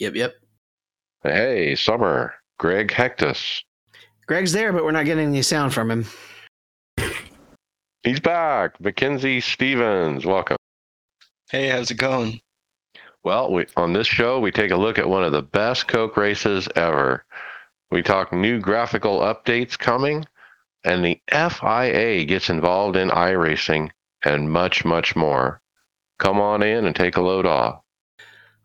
Yep, yep. Hey, Summer. Greg Hecktus. Greg's there, but we're not getting any sound from him. He's back. Mackenzie Stevens. Welcome. Hey, how's it going? Well, we, on this show, we take a look at one of the best Coke races ever. We talk new graphical updates coming, and the FIA gets involved in iRacing and much, much more. Come on in and take a load off.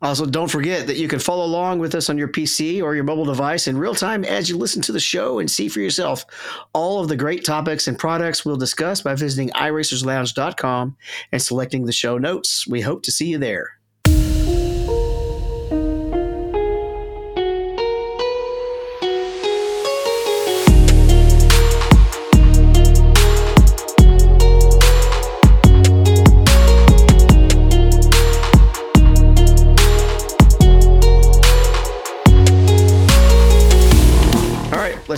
Also, don't forget that you can follow along with us on your PC or your mobile device in real time as you listen to the show and see for yourself all of the great topics and products we'll discuss by visiting iRacersLounge.com and selecting the show notes. We hope to see you there.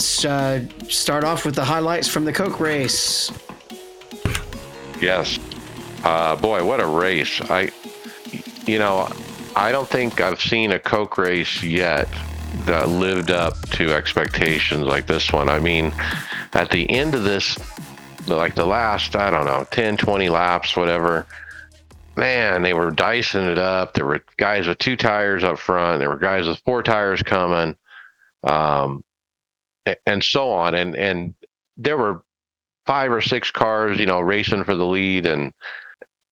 Let's uh, start off with the highlights from the Coke race. Yes. Uh, boy, what a race. I, you know, I don't think I've seen a Coke race yet that lived up to expectations like this one. I mean, at the end of this, like the last, I don't know, 10, 20 laps, whatever, man, they were dicing it up. There were guys with two tires up front, there were guys with four tires coming. Um, and so on. And, and there were five or six cars, you know, racing for the lead and,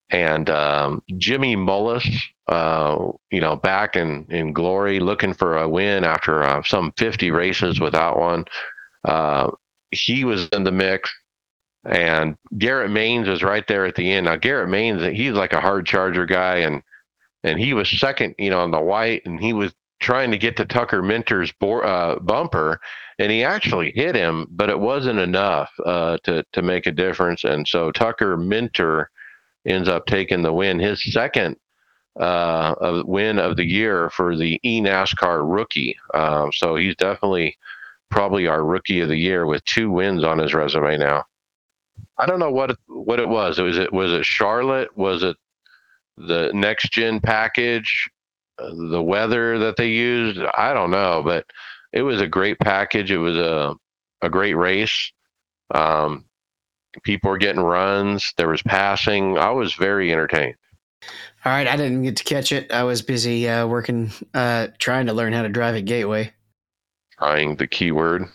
and um, Jimmy Mullis, uh, you know, back in, in glory, looking for a win after uh, some 50 races without one. Uh, he was in the mix, and Garrett Manes was right there at the end. Now, Garrett Manes, he's like a hard charger guy, and and he was second, you know, on the white, and he was trying to get to Tucker Minter's bo- uh, bumper, and he actually hit him, but it wasn't enough uh, to to make a difference. And so Tucker Minter ends up taking the win, his second uh, of win of the year for the E eNASCAR rookie. Um, so he's definitely probably our rookie of the year with two wins on his resume now. I don't know what it, what it was. Was it was it Charlotte? Was it the next gen package? Uh, the weather that they used? I don't know, but it was a great package. It was a a great race. Um, people were getting runs. There was passing. I was very entertained. All right, I didn't get to catch it. I was busy uh, working, uh, trying to learn how to drive at Gateway. Trying the keyword.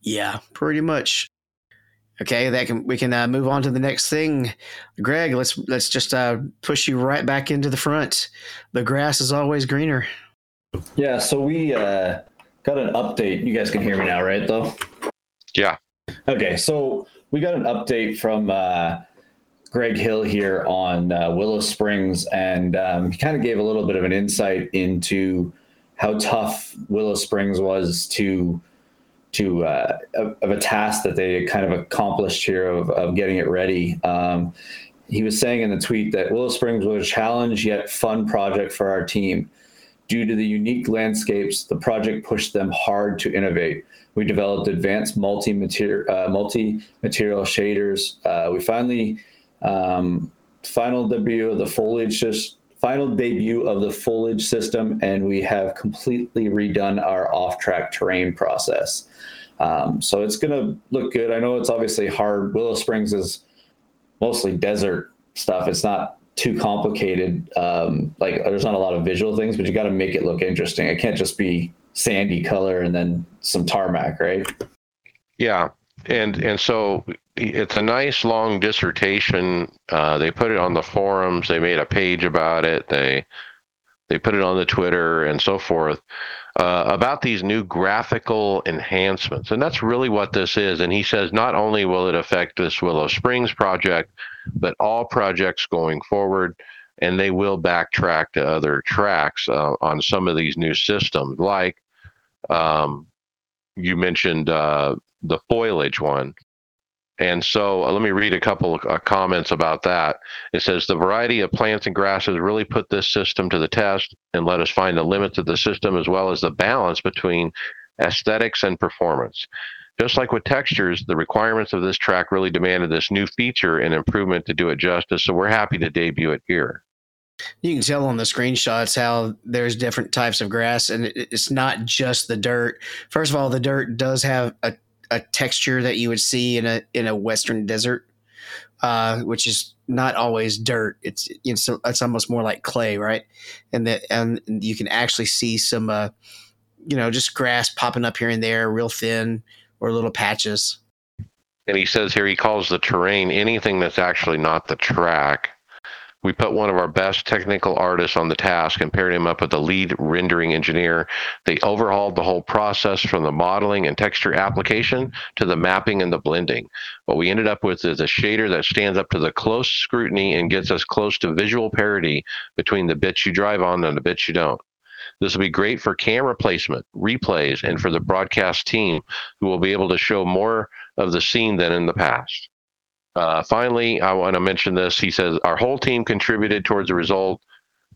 Yeah, pretty much. Okay, that can we can uh, move on to the next thing. Greg, let's let's just uh, push you right back into the front. The grass is always greener. Yeah, so we uh, got an update. You guys can hear me now, right? Though. Yeah. Okay, so we got an update from uh, Greg Hill here on uh, Willow Springs, and um, he kind of gave a little bit of an insight into how tough Willow Springs was to to uh, of, a task that they kind of accomplished here of, of getting it ready. Um, he was saying in the tweet that Willow Springs was a challenge yet fun project for our team. Due to the unique landscapes, the project pushed them hard to innovate. We developed advanced multi-material, uh, multi-material shaders. Uh, we finally um, final debut of the foliage just final debut of the foliage system, and we have completely redone our off-track terrain process. Um, so it's going to look good. I know it's obviously hard. Willow Springs is mostly desert stuff. It's not too complicated. Um, like there's not a lot of visual things, but you got to make it look interesting. It can't just be sandy color and then some tarmac, right? Yeah, and and so it's a nice long dissertation. Uh, they put it on the forums. They made a page about it. They they put it on the Twitter and so forth uh, about these new graphical enhancements, and that's really what this is. And he says not only will it affect this Willow Springs project, but all projects going forward. and they will backtrack to other tracks uh, on some of these new systems, like um, you mentioned uh, the foliage one. And so uh, let me read a couple of uh, comments about that. It says the variety of plants and grasses really put this system to the test and let us find the limits of the system as well as the balance between aesthetics and performance. Just like with textures, the requirements of this track really demanded this new feature and improvement to do it justice. So we're happy to debut it here. You can tell on the screenshots how there's different types of grass, and it's not just the dirt. First of all, the dirt does have a, a texture that you would see in a in a western desert, uh, which is not always dirt. It's it's it's almost more like clay, right? And that and you can actually see some, uh, you know, just grass popping up here and there, real thin or little patches. And he says here he calls the terrain anything that's actually not the track we put one of our best technical artists on the task and paired him up with the lead rendering engineer. They overhauled the whole process from the modeling and texture application to the mapping and the blending. What we ended up with is a shader that stands up to the close scrutiny and gets us close to visual parity between the bits you drive on and the bits you don't. This will be great for camera placement, replays, and for the broadcast team who will be able to show more of the scene than in the past. Uh, finally, I want to mention this. He says our whole team contributed towards the result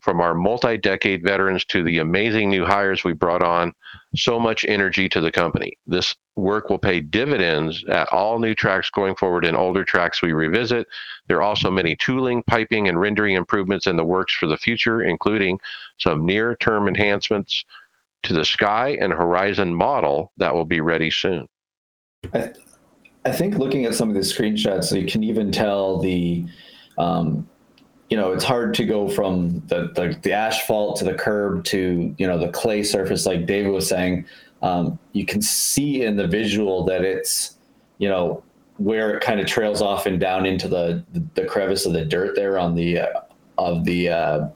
from our multi decade veterans to the amazing new hires we brought on. So much energy to the company. This work will pay dividends at all new tracks going forward and older tracks we revisit. There are also many tooling, piping, and rendering improvements in the works for the future, including some near term enhancements to the Sky and Horizon model that will be ready soon. I, I think looking at some of the screenshots, you can even tell the, um, you know, it's hard to go from the, the, the asphalt to the curb to you know the clay surface, like David was saying. Um, you can see in the visual that it's, you know, where it kind of trails off and down into the the crevice of the dirt there on the uh, of the uh,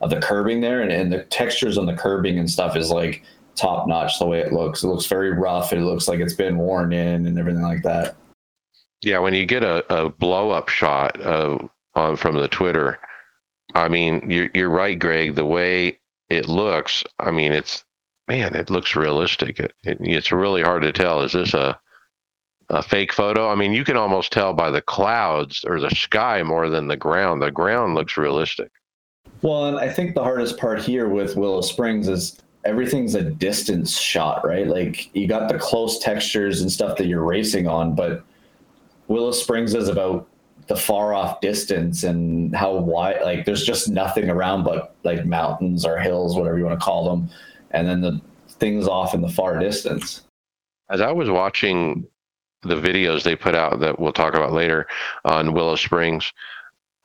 of the curbing there, and, and the textures on the curbing and stuff is like top notch the way it looks. It looks very rough. It looks like it's been worn in and everything like that. Yeah, when you get a, a blow up shot uh, on from the Twitter, I mean, you're, you're right, Greg. The way it looks, I mean, it's man, it looks realistic. It, it, it's really hard to tell. Is this a a fake photo? I mean, you can almost tell by the clouds or the sky more than the ground. The ground looks realistic. Well, and I think the hardest part here with Willow Springs is everything's a distance shot, right? Like you got the close textures and stuff that you're racing on, but Willow Springs is about the far off distance and how wide like there's just nothing around but like mountains or hills, whatever you want to call them, and then the things off in the far distance. As I was watching the videos they put out that we'll talk about later on Willow Springs,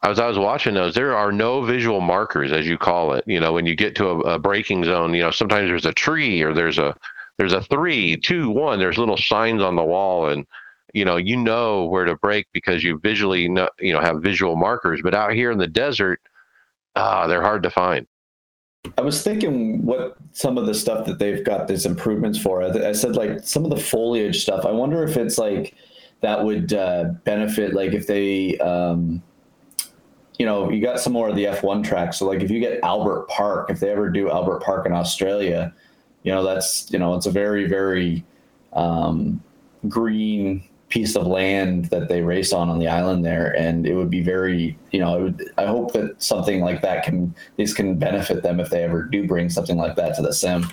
as I was watching those, there are no visual markers, as you call it. You know, when you get to a, a zone, you know, sometimes there's a tree or there's a there's a three, two, one. There's little signs on the wall, and you know, you know where to break because you visually, know, you know, have visual markers. But out here in the desert, ah, they're hard to find. I was thinking what some of the stuff that they've got these improvements for. I, said like some of the foliage stuff. I wonder if it's like that would uh, benefit, like if they. Um, you know, you got some more of the F1 track So like if you get Albert Park, if they ever do Albert Park in Australia, you know, that's, you know, it's a very, very um, green piece of land that they race on on the island there. And it would be very, you know, would, I hope that something like that can, this can benefit them if they ever do bring something like that to the sim.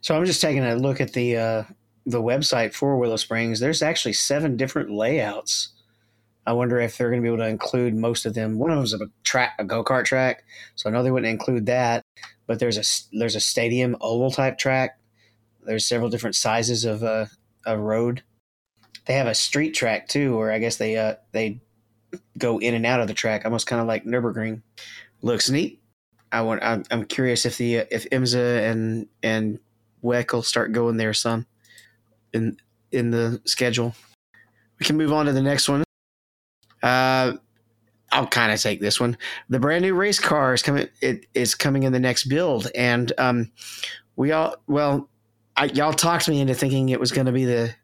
So I'm just taking a look at the, uh, the website for Willow Springs. There's actually seven different layouts I wonder if they're going to be able to include most of them. One of them is a track, a go kart track, so I know they wouldn't include that. But there's a there's a stadium oval type track. There's several different sizes of uh, a road. They have a street track too, where I guess they uh, they go in and out of the track, almost kind of like Nurburgring. Looks neat. I want. I'm, I'm curious if the uh, if IMSA and and WEC will start going there some in in the schedule. We can move on to the next one. Uh, I'll kind of take this one. The brand new race car is coming. It is coming in the next build, and um, we all well, I, y'all talked me into thinking it was going to be the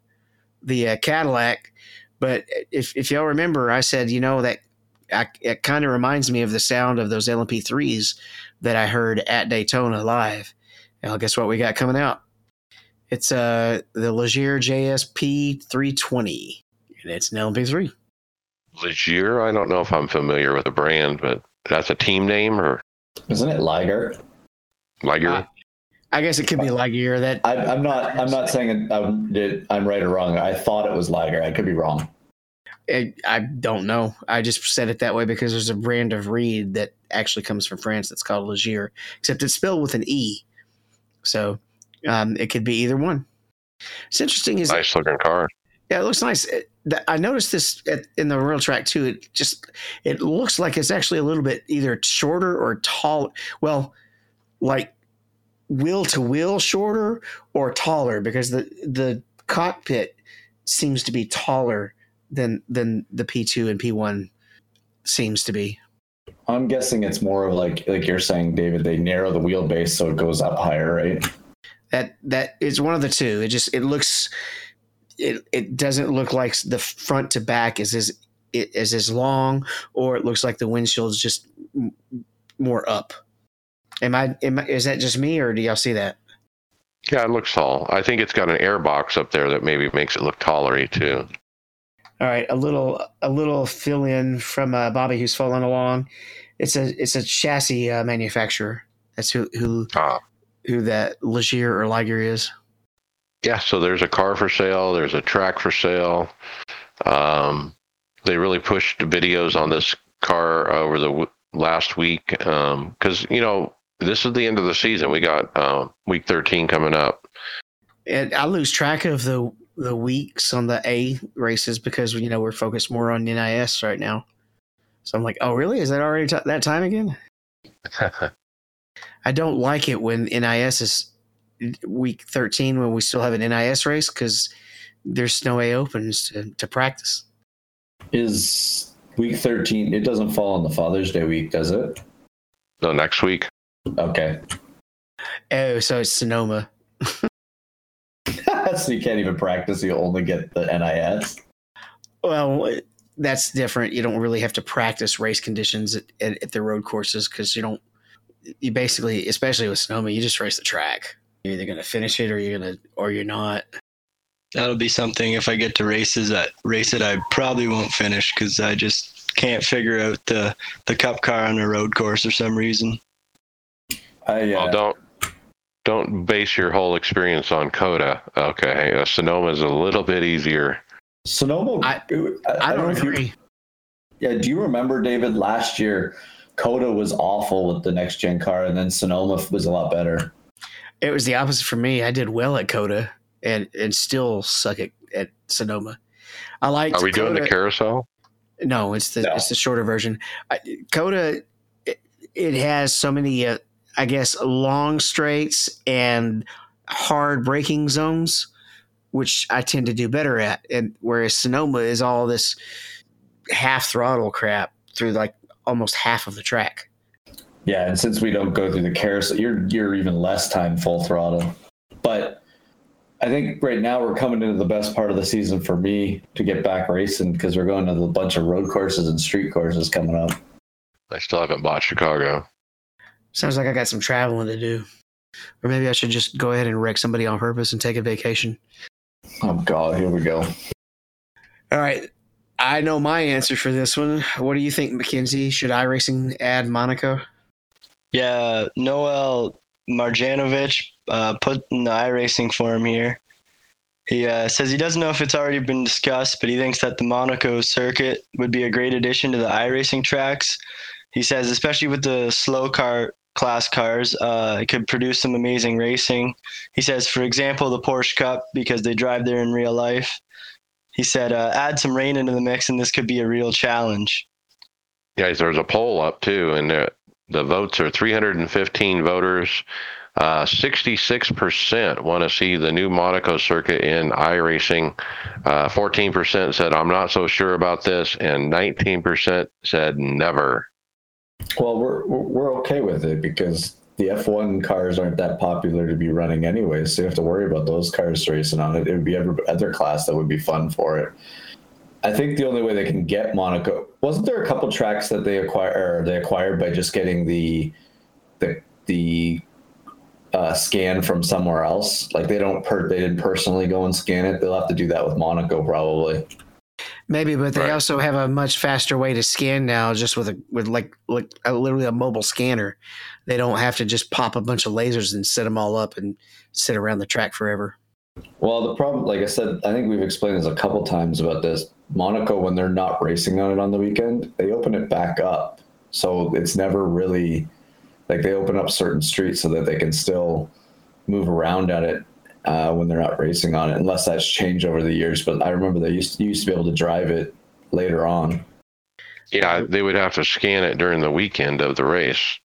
the uh, Cadillac, but if if y'all remember, I said you know that I, it kind of reminds me of the sound of those LMP3s that I heard at Daytona live. Well, guess what we got coming out? It's uh the Leger JSP 320, and it's an LMP3. Legier, I don't know if I'm familiar with the brand, but that's a team name or Isn't it Liger? Liger? Uh, I guess it could be Ligier. That I, I'm not. I'm not saying I'm, I'm right or wrong. I thought it was Liger. I could be wrong. I, I don't know. I just said it that way because there's a brand of reed that actually comes from France that's called Legier, except it's spelled with an E. So um, it could be either one. It's interesting. Is nice looking car. Yeah, it looks nice. It, that, I noticed this at, in the real track too. It just it looks like it's actually a little bit either shorter or tall. Well, like wheel to wheel shorter or taller because the the cockpit seems to be taller than than the P2 and P1 seems to be. I'm guessing it's more of like like you're saying, David. They narrow the wheelbase so it goes up higher, right? That that is one of the two. It just it looks it it doesn't look like the front to back is as is as long, or it looks like the windshield's just more up. Am I, am I? Is that just me, or do y'all see that? Yeah, it looks tall. I think it's got an air box up there that maybe makes it look tallery too. All right, a little a little fill in from uh, Bobby who's following along. It's a it's a chassis uh, manufacturer. That's who who Ah. who that Legier or Liger is. Yeah, so there's a car for sale. There's a track for sale. Um, they really pushed videos on this car over the w- last week because you know this is the end of the season. We got uh, week 13 coming up. And I lose track of the the weeks on the A races because you know we're focused more on NIS right now. So I'm like, oh really? Is that already t- that time again? I don't like it when NIS is week 13 when we still have an NIS race because there's no A opens to, to practice. Is week 13? It doesn't fall on the Father's Day week, does it? no, next week. Okay. Oh, so it's Sonoma. so you can't even practice. You only get the NIS. Well, that's different. You don't really have to practice race conditions at, at, at the road courses because you don't. You basically, especially with Sonoma, you just race the track. You're either going to finish it or you're going to, or you're not. That'll be something if I get to races that race it, I probably won't finish because I just can't figure out the the cup car on a road course for some reason. I, uh, Well, don't don't base your whole experience on COTA. Okay, uh, Sonoma is a little bit easier. Sonoma. I- I, I don't know if you- agree. yeah. Do you remember, David? Last year, COTA was awful with the next gen car, and then Sonoma was a lot better. It was the opposite for me. I did well at COTA and and still suck at, at Sonoma. I like. Are we doing the carousel? No, it's the No. it's the shorter version. I, COTA, it, it has so many, uh, I guess, long straights and hard braking zones, which I tend to do better at. And whereas Sonoma is all this half throttle crap through like almost half of the track. Yeah, and since we don't go through the carousel, you're you're even less time full throttle. But I think right now we're coming into the best part of the season for me to get back racing because we're going to a bunch of road courses and street courses coming up. I still haven't bought Chicago. Sounds like I got some traveling to do. Or maybe I should just go ahead and wreck somebody on purpose and take a vacation. Oh God, here we go. All right. I know my answer for this one. What do you think, Mackenzie? Should iRacing add Monaco? Yeah, Noel Marjanovic uh, put in the iRacing forum here. He uh, says he doesn't know if it's already been discussed, but he thinks that the Monaco circuit would be a great addition to the iRacing tracks. He says, especially with the slow car class cars, uh, it could produce some amazing racing. He says, for example, the Porsche Cup, because they drive there in real life. He said, uh, add some rain into the mix, and this could be a real challenge. Guys, there's a poll up too, and the, the votes are 315 voters. Uh, 66% want to see the new Monaco circuit in iRacing. Uh, 14% said, I'm not so sure about this, and 19% said never. Well, we're we're okay with it because the F1 cars aren't that popular to be running anyways. So you have to worry about those cars racing on it. It would be every other class that would be fun for it. I think the only way they can get Monaco wasn't there a couple tracks that they acquire or they acquired by just getting the the the uh, scan from somewhere else. Like they don't per they didn't personally go and scan it. They'll have to do that with Monaco probably. Maybe, but they Right. also have a much faster way to scan now, just with a with like like a, literally a mobile scanner. They don't have to just pop a bunch of lasers and set them all up and sit around the track forever. Well, the problem, like I said, I think we've explained this a couple times about this. Monaco, when they're not racing on it on the weekend, they open it back up. So it's never really like they open up certain streets so that they can still move around at it uh, when they're not racing on it, unless that's changed over the years. But I remember they used you used to be able to drive it later on. Yeah, they would have to scan it during the weekend of the race.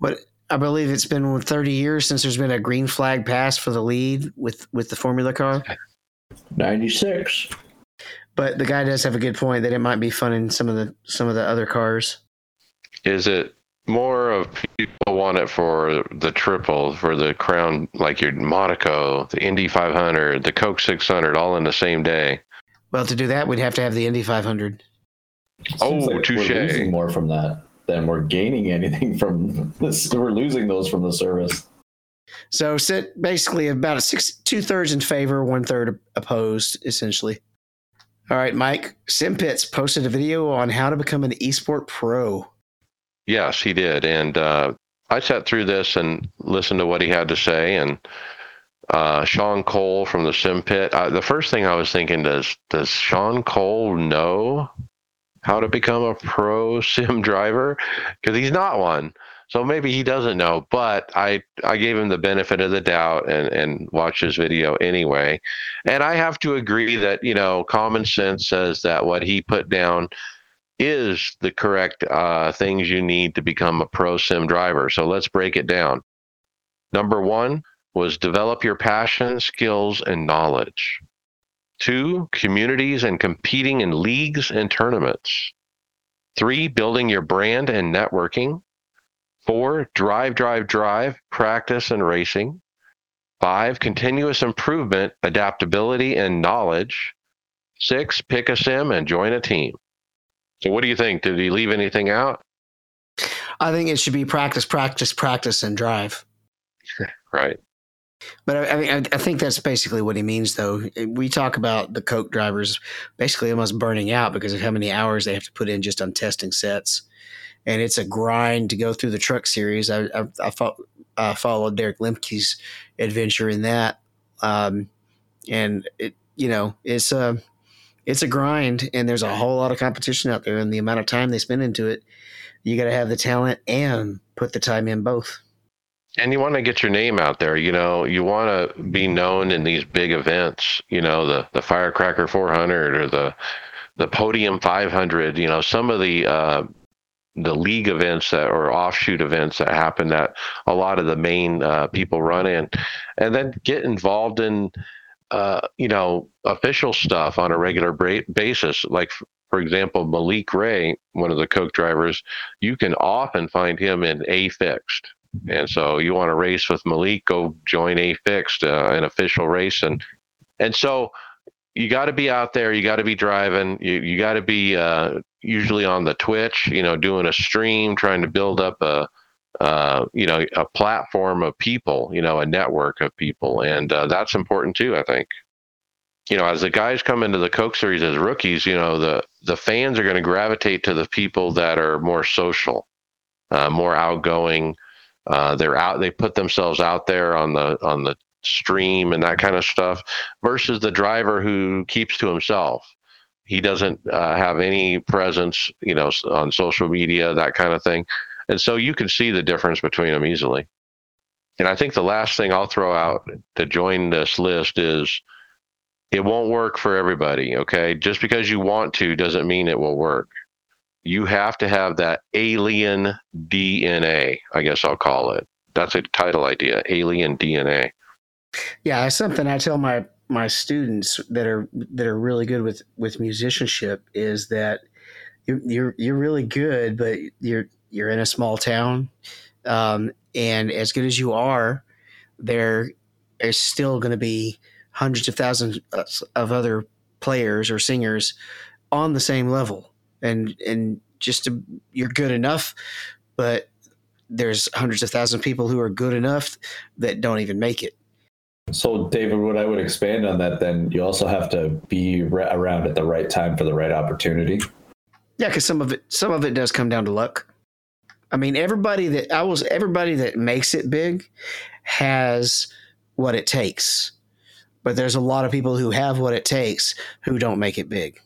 But I believe it's been 30 years since there's been a green flag pass for the lead with with the Formula car. 96. But the guy does have a good point that it might be fun in some of the some of the other cars. Is it more of people want it for the triple, for the crown, like your Monaco, the Indy 500, the Coke 600, all in the same day? Well, to do that, we'd have to have the Indy 500. Oh, touche! We're losing more from that than we're gaining anything from this. We're losing those from the service. So sit basically about a six two thirds in favor, one third opposed, essentially. All right, Mike Simpitz posted a video on how to become an esport pro. Yes, he did. And uh, I sat through this and listened to what he had to say. And uh, Sean Cole from the Sim Pit. Uh, the first thing I was thinking does does Sean Cole know how to become a pro sim driver? Because he's not one. So maybe he doesn't know. But I I gave him the benefit of the doubt and and watched his video anyway. And I have to agree that you know common sense says that what he put down is the correct uh, things you need to become a pro sim driver. So let's break it down. Number one was develop your passion, skills, and knowledge. Two, communities and competing in leagues and tournaments. Three, building your brand and networking. Four, drive, drive, drive, practice and racing. Five, continuous improvement, adaptability, and knowledge. Six, pick a sim and join a team. So, what do you think? Did he leave anything out? I think it should be practice, practice, practice, and drive. Right. But I, I mean, I, I think that's basically what he means, though. We talk about the Coke drivers basically almost burning out because of how many hours they have to put in just on testing sets, and it's a grind to go through the Truck Series. I I, I, fo- I followed Derek Limke's adventure in that, um, and it you know it's a it's a grind, and there's a whole lot of competition out there, and the amount of time they spend into it, you got to have the talent and put the time in both. and you want to get your name out there you know you want to be known in these big events you know the the firecracker 400 or the the podium 500 you know some of the uh the league events that or offshoot events that happen that a lot of the main uh, people run in and then get involved in uh, you know official stuff on a regular bra- basis like for example malik ray one of the coke drivers you can often find him in a fixed and so you want to race with Malik, go join a fixed, uh, an official race, and and so you got to be out there. You got to be driving. You you got to be uh, usually on the Twitch, you know, doing a stream, trying to build up a uh, you know a platform of people, you know, a network of people, and uh, that's important too. I think. You know, as the guys come into the Coke Series as rookies, you know the the fans are going to gravitate to the people that are more social, uh, more outgoing, uh, they're out. They put themselves out there on the on the stream and that kind of stuff, versus the driver who keeps to himself. He doesn't uh, have any presence, you know, on social media, that kind of thing, and so you can see the difference between them easily. And I think the last thing I'll throw out to join this list is it won't work for everybody. Okay, just because you want to doesn't mean it will work you have to have that alien DNA, I guess I'll call it. That's a title idea, alien DNA. Yeah, something I tell my my students that are that are really good with with musicianship is that you're you're, you're really good, but you're you're in a small town, um, and as good as you are, there is still going to be hundreds of thousands of other players or singers on the same level, and and just to, you're good enough, but there's hundreds of thousands of people who are good enough that don't even make it. So, David, what I would expand on that, then you also have to be re- around at the right time for the right opportunity. Yeah, because some of it, some of it does come down to luck. I mean, everybody that I was, everybody that makes it big has what it takes, but there's a lot of people who have what it takes who don't make it big.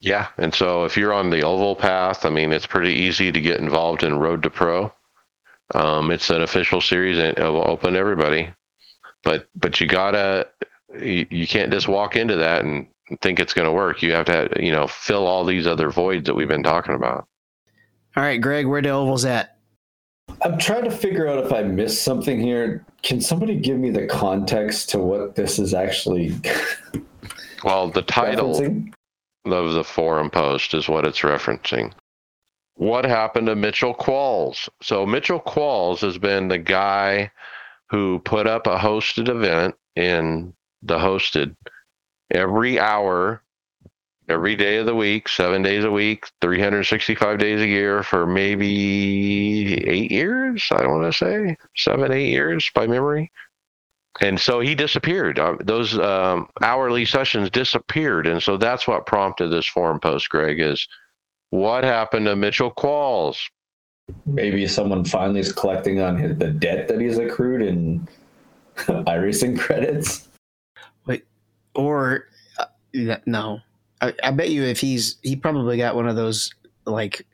Yeah, and so if you're on the oval path, I mean, it's pretty easy to get involved in Road to Pro. Um, it's an official series and it will open to everybody, but but you gotta you, you can't just walk into that and think it's going to work. You have to you know fill all these other voids that we've been talking about. All right, Greg, where the ovals at? I'm trying to figure out if I missed something here. Can somebody give me the context to what this is actually Well, the title of the forum post is what it's referencing. What happened to Mitchell Qualls? So Mitchell Qualls has been the guy who put up a hosted event in the hosted every hour, every day of the week, seven days a week, 365 days a year for maybe eight years. I want to say seven, eight years by memory. And so he disappeared. Uh, those um, hourly sessions disappeared, and so that's what prompted this forum post. Greg is what happened to Mitchell Qualls? Maybe someone finally is collecting on his, the debt that he's accrued in iRacing credits. Wait, or uh, no, I, I bet you if he's he probably got one of those like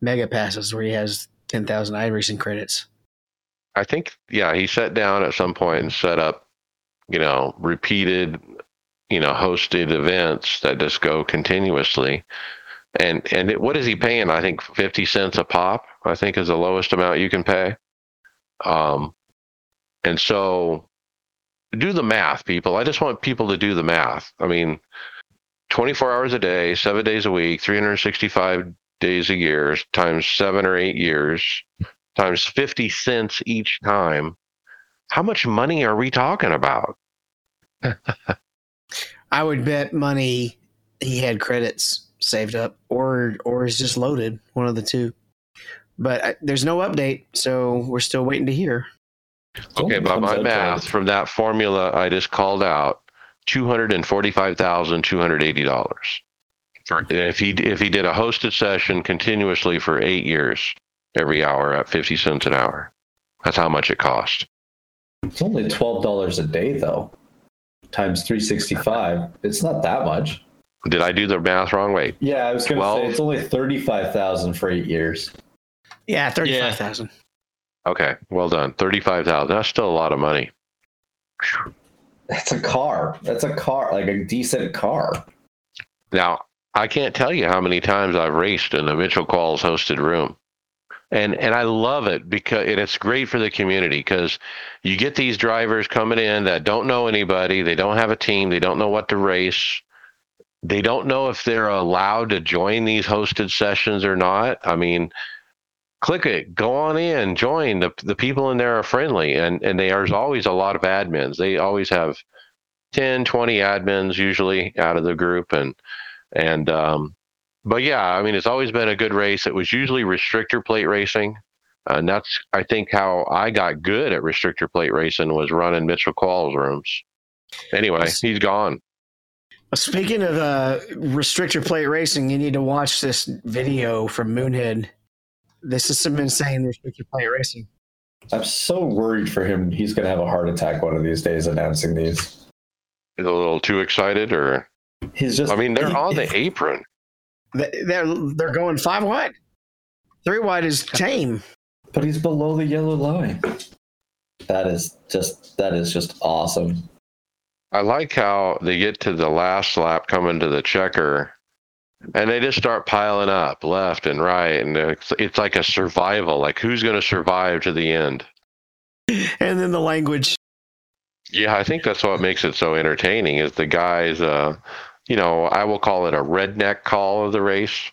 mega passes where he has ten thousand iRacing credits. I think yeah, he sat down at some point and set up, you know, repeated, you know, hosted events that just go continuously. And and it, what is he paying? I think fifty cents a pop. I think is the lowest amount you can pay. Um, and so do the math, people. I just want people to do the math. I mean, twenty four hours a day, seven days a week, three hundred sixty five days a year times seven or eight years times 50 cents each time, how much money are we talking about? I would bet money he had credits saved up, or or is just loaded, one of the two. But I, there's no update, so we're still waiting to hear. Okay, by my math, from that formula I just called out, two hundred and forty-five thousand two hundred eighty dollars. If he if he did a hosted session continuously for eight years, every hour at fifty cents an hour, that's how much it cost. It's only twelve dollars a day though, times three sixty five. It's not that much. Did I do the math wrong? Wait, Yeah, I was gonna Well- say it's only thirty five thousand for eight years. Yeah, thirty-five thousand. okay, well done. Thirty-five thousand. That's still a lot of money. That's a car. That's a car, like a decent car. Now, I can't tell you how many times I've raced in the Mitchell Qualls hosted room. And and I love it because and it's great for the community because you get these drivers coming in that don't know anybody, they don't have a team, they don't know what to race. They don't know if they're allowed to join these hosted sessions or not. I mean, click it, go on in, join. The the people in there are friendly and and there's always a lot of admins. They always have 10, 20 admins usually out of the group and and um, but yeah, I mean, it's always been a good race. It was usually restrictor plate racing, and that's I think how I got good at restrictor plate racing was running Mitchell Qualls rooms. Anyway, he's gone. Speaking of uh, restrictor plate racing, you need to watch this video from Moonhead. This is some insane restrictor plate racing. I'm so worried for him. He's gonna have a heart attack one of these days announcing these. He's a little too excited, or He's just. I mean, they're on the apron. They're they're going five wide. Three wide is tame. but he's below the yellow line. That is just. That is just awesome. I like how they get to the last lap coming to the checker, and they just start piling up left and right, and it's, it's like a survival. Like who's going to survive to the end? And then the language. Yeah, I think that's what makes it so entertaining is the guys uh you know, I will call it a redneck call of the race.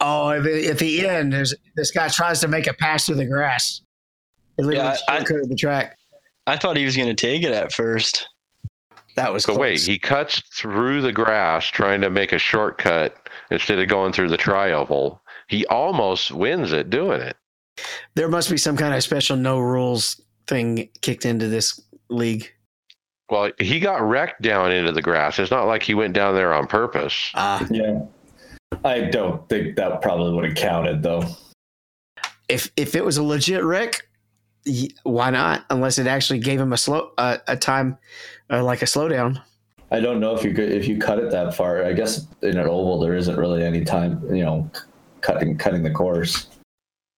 Oh, at the, at the end, there's this guy tries to make a pass through the grass. It literally Yeah, I- shortcutted the track. I thought he was going to take it at first. That was But close. wait, he cuts through the grass trying to make a shortcut instead of going through the trioval. He almost wins it doing it. there must be some kind of special no rules thing kicked into this league. Well, he got wrecked down into the grass. It's not like he went down there on purpose. Ah, Yeah. I don't think that probably would have counted though. if if it was a legit wreck, why not? Unless it actually gave him a slow uh, a time, uh, like a slowdown. I don't know if you could if you cut it that far. I guess in an oval there isn't really any time, you know, cutting cutting the course.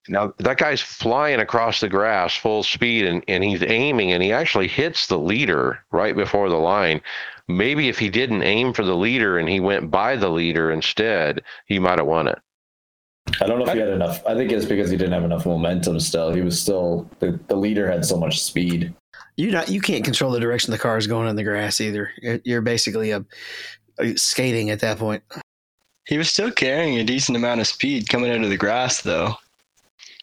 Now that guy's flying across the grass full speed and, and he's aiming and he actually hits the leader right before the line. Maybe if he didn't aim for the leader and he went by the leader instead, he might have won it. I don't know if he had enough. I think it's because he didn't have enough momentum. Still, he was still the, the leader had so much speed. You not you can't control the direction the car is going in the grass either. You're- You're basically a, a skating at that point. He was still carrying a decent amount of speed coming out of the grass, though.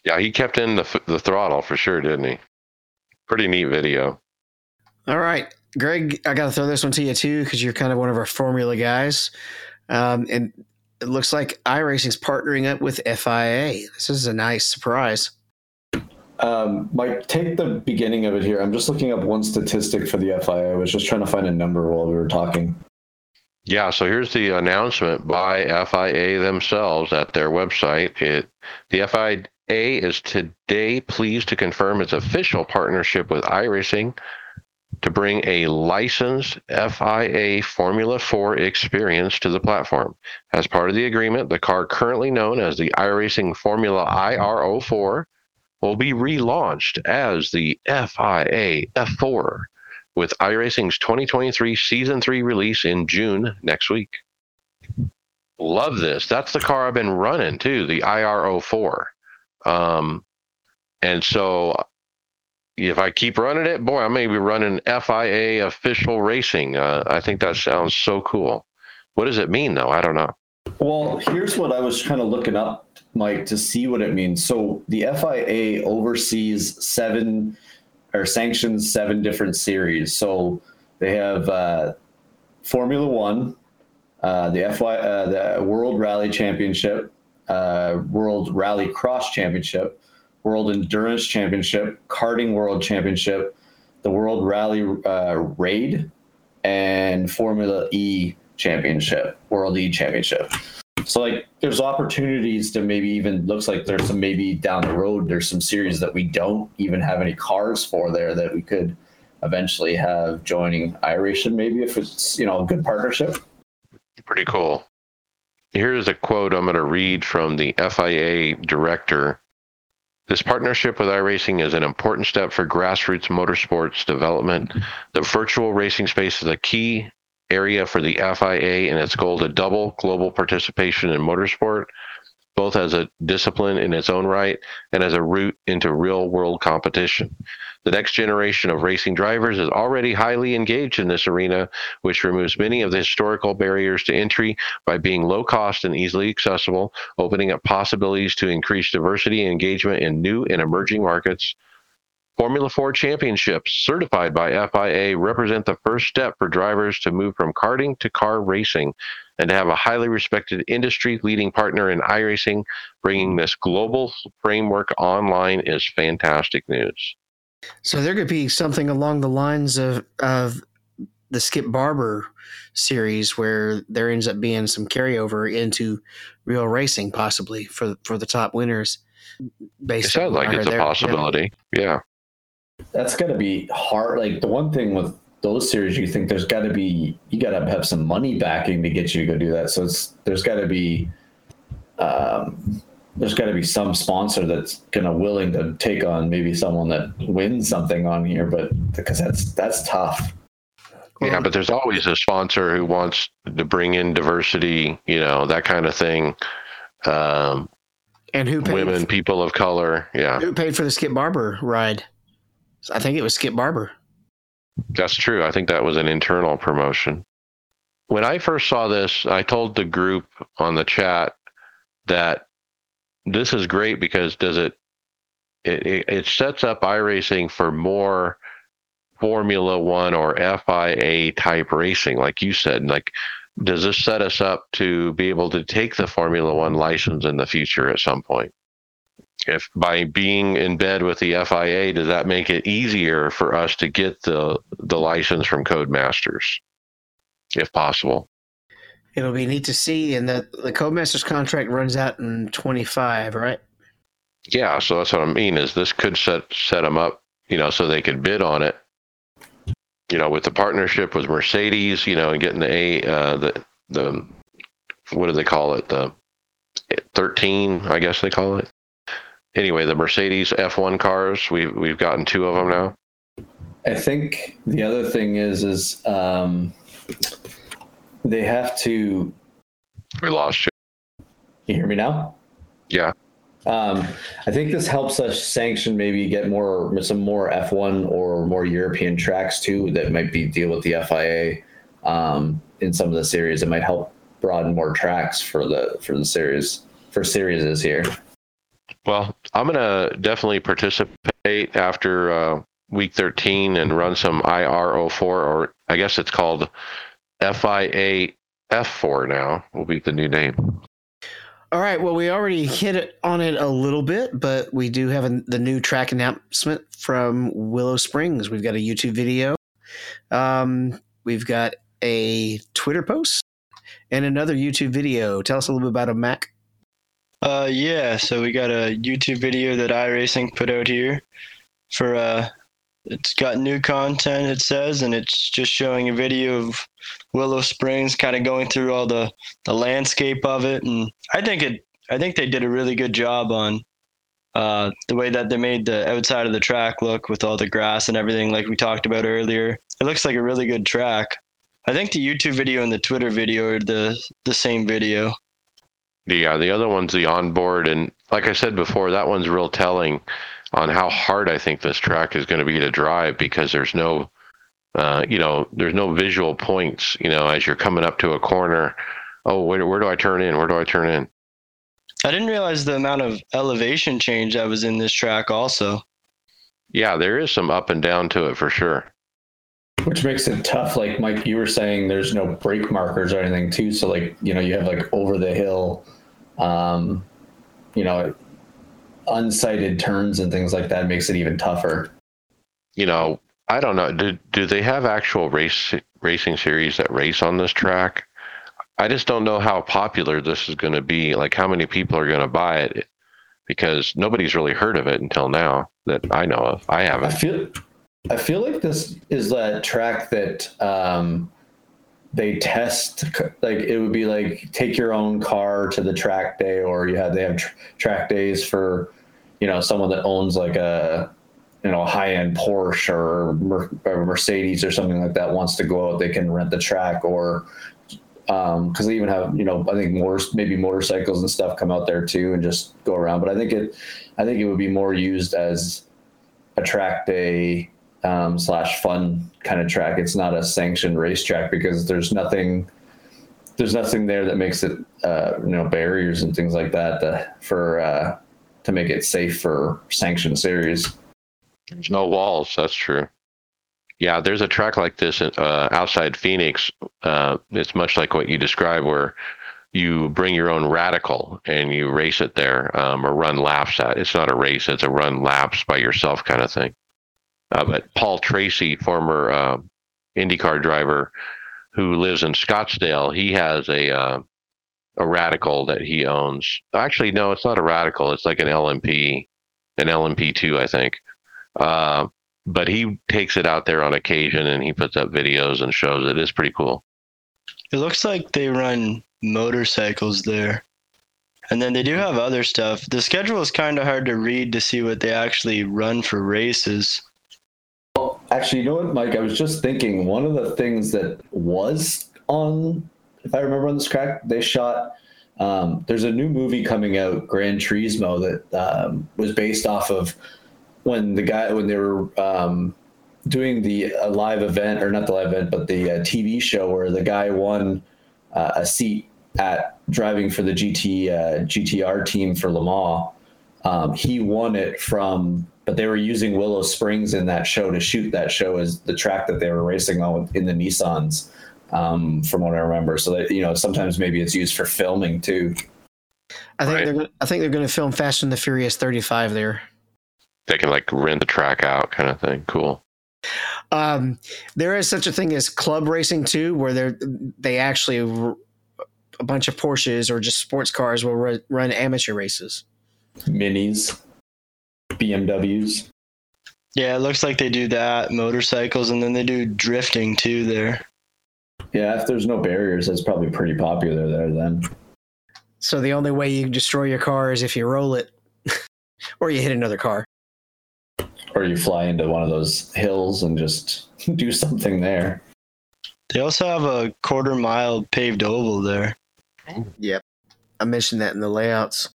Yeah, he kept in the, the throttle for sure, didn't he? Pretty neat video. All right, Greg, I got to throw this one to you too because you're kind of one of our formula guys, um, and it looks like iRacing's partnering up with FIA. This is a nice surprise. Um, Mike, take the beginning of it here. I'm just looking up one statistic for the FIA. I was just trying to find a number while we were talking. Yeah, so here's the announcement by FIA themselves at their website. It the FIA is today pleased to confirm its official partnership with iRacing to bring a licensed FIA Formula 4 experience to the platform. As part of the agreement, the car currently known as the iRacing Formula IR04 will be relaunched as the FIA F4 with iRacing's 2023 Season 3 release in June next week. Love this. That's the car I've been running too, the IR04. Um, and so if I keep running it, boy, I may be running FIA official racing. Uh, I think that sounds so cool. What does it mean though? I don't know. Well, here's what I was kind of looking up, Mike, to see what it means. So the FIA oversees seven or sanctions seven different series. So they have uh, Formula One, uh, the FY, uh, the World Rally Championship, uh, World Rally Cross Championship, World Endurance Championship, Karting World Championship, the World Rally uh, Raid, and Formula E Championship, World E Championship. So like there's opportunities to maybe even looks like there's some maybe down the road there's some series that we don't even have any cars for there that we could eventually have joining iRacing maybe if it's you know a good partnership. Pretty cool. Here's a quote I'm going to read from the FIA director. This partnership with iRacing is an important step for grassroots motorsports development. The virtual racing space is a key area for the FIA and its goal to double global participation in motorsport, both as a discipline in its own right and as a route into real world competition. The next generation of racing drivers is already highly engaged in this arena, which removes many of the historical barriers to entry by being low cost and easily accessible, opening up possibilities to increase diversity and engagement in new and emerging markets. Formula 4 championships certified by FIA represent the first step for drivers to move from karting to car racing and to have a highly respected industry leading partner in iRacing bringing this global framework online is fantastic news. So there could be something along the lines of of the Skip Barber series where there ends up being some carryover into real racing, possibly for for the top winners. It Based on sounds like it's a possibility. Yeah. That's got to be hard. Like the one thing with those series, you think there's got to be you got to have some money backing to get you to go do that. So it's there's got to be um, there's got to be some sponsor that's kind of willing to take on maybe someone that wins something on here, but because that's that's tough. Yeah, but there's always a sponsor who wants to bring in diversity, you know, that kind of thing. Um, And who paid women, people of color. Yeah, who paid for the Skip Barber ride? I think it was Skip Barber. that's true. I think that was an internal promotion. When I first saw this, I told the group on the chat that this is great because does it it, it, sets up iRacing for more Formula One or FIA type racing, like you said. Like, does this set us up to be able to take the Formula One license in the future at some point? If by being in bed with the FIA, does that make it easier for us to get the the license from Codemasters, if possible? It'll be neat to see, and the the Codemasters contract runs out in 25, right? Yeah, so that's what I mean. Is this could set set them up, you know, so they could bid on it. You know, with the partnership with Mercedes, you know, and getting the a uh, the the what do they call it? The 13, I guess they call it. Anyway, the Mercedes F1 cars, we've we've gotten two of them now. I think the other thing is is um, they have to. We lost you. You hear me now? Yeah. Um, I think this helps us sanction maybe get more some more F1 or more European tracks too that might be deal with the FIA um, in some of the series. It might help broaden more tracks for the for the series for series is here. Well, I'm gonna definitely participate after uh, week 13 and run some IR04 or I guess it's called FIA F4 now. Will be the new name. All right. Well, we already hit on it a little bit, but we do have a, the new track announcement from Willow Springs. We've got a YouTube video. Um, we've got a Twitter post and another YouTube video. Tell us a little bit about a Mac. Uh, yeah. So we got a YouTube video that iRacing put out here for uh, it's got new content. It says, and it's just showing a video of Willow Springs, kind of going through all the the landscape of it, and I think it. I think they did a really good job on uh, the way that they made the outside of the track look with all the grass and everything, like we talked about earlier. It looks like a really good track. I think the YouTube video and the Twitter video are the the same video. Yeah, the other one's the onboard, and like I said before, that one's real telling on how hard I think this track is going to be to drive because there's no, uh, you know, there's no visual points. You know, as you're coming up to a corner, oh, where, where do I turn in? Where do I turn in? I didn't realize the amount of elevation change that was in this track. Also, Yeah, there is some up and down to it for sure. Which makes it tough. Like Mike, you were saying, there's no brake markers or anything too. So like you know you have like over the hill, um, you know, unsighted turns and things like that makes it even tougher. You know, I don't know. Do do they have actual race racing series that race on this track? I just don't know how popular this is going to be. Like how many people are going to buy it because nobody's really heard of it until now that I know of. I I haven't. feel I feel like this is that track that um, they test. Like it would be like take your own car to the track day, or you have they have tr- track days for you know someone that owns like a you know high end Porsche or, Mer- or Mercedes or something like that wants to go out. They can rent the track or because they even have you know I think more maybe motorcycles and stuff come out there too and just go around. But I think it I think it would be more used as a track day um, slash fun kind of track. It's not a sanctioned racetrack because there's nothing there's nothing there that makes it uh, you know barriers and things like that to, for uh, to make it safe for sanctioned series. There's no walls. That's true. Yeah, there's a track like this uh, outside Phoenix. Uh, it's much like what you describe, where you bring your own radical and you race it there um, or run laps at. It's not a race; it's a run laps by yourself kind of thing. Uh, but Paul Tracy, former uh, IndyCar driver who lives in Scottsdale, he has a uh, a radical that he owns. Actually, no, it's not a radical. It's like an LMP, an LMP two, I think. Uh, but he takes it out there on occasion and he puts up videos and shows it. It's pretty cool. it looks like they run motorcycles there, and then they do have other stuff. The schedule is kind of hard to read to see what they actually run for races. Actually, you know what, Mike? I was just thinking one of the things that was on, if I remember on this crack, they shot. Um, there's a new movie coming out, Gran Turismo, that um, was based off of when the guy when they were um, doing the uh, live event or not the live event, but the uh, TV show where the guy won uh, a seat at driving for the GT uh, GTR team for Le Mans. Um, he won it from, but they were using Willow Springs in that show to shoot that show as the track that they were racing on in the Nissans, um, from what I remember. So that you know, sometimes maybe it's used for filming too. I think Right. they're. gonna- I think they're going to film Fast and the Furious 35 there. They can like rent the track out, kind of thing. Cool. Um, there is such a thing as club racing too, where they they actually a bunch of Porsches or just sports cars will run, run amateur races. Minis, BMWs. Yeah, it looks like they do that, motorcycles, and then they do drifting too there. Yeah, if there's no barriers, that's probably pretty popular there then. So the only way you can destroy your car is if you roll it, or you hit another car. Or you fly into one of those hills and just do something there. They also have a quarter mile paved oval there. Yep, I mentioned that in the layouts.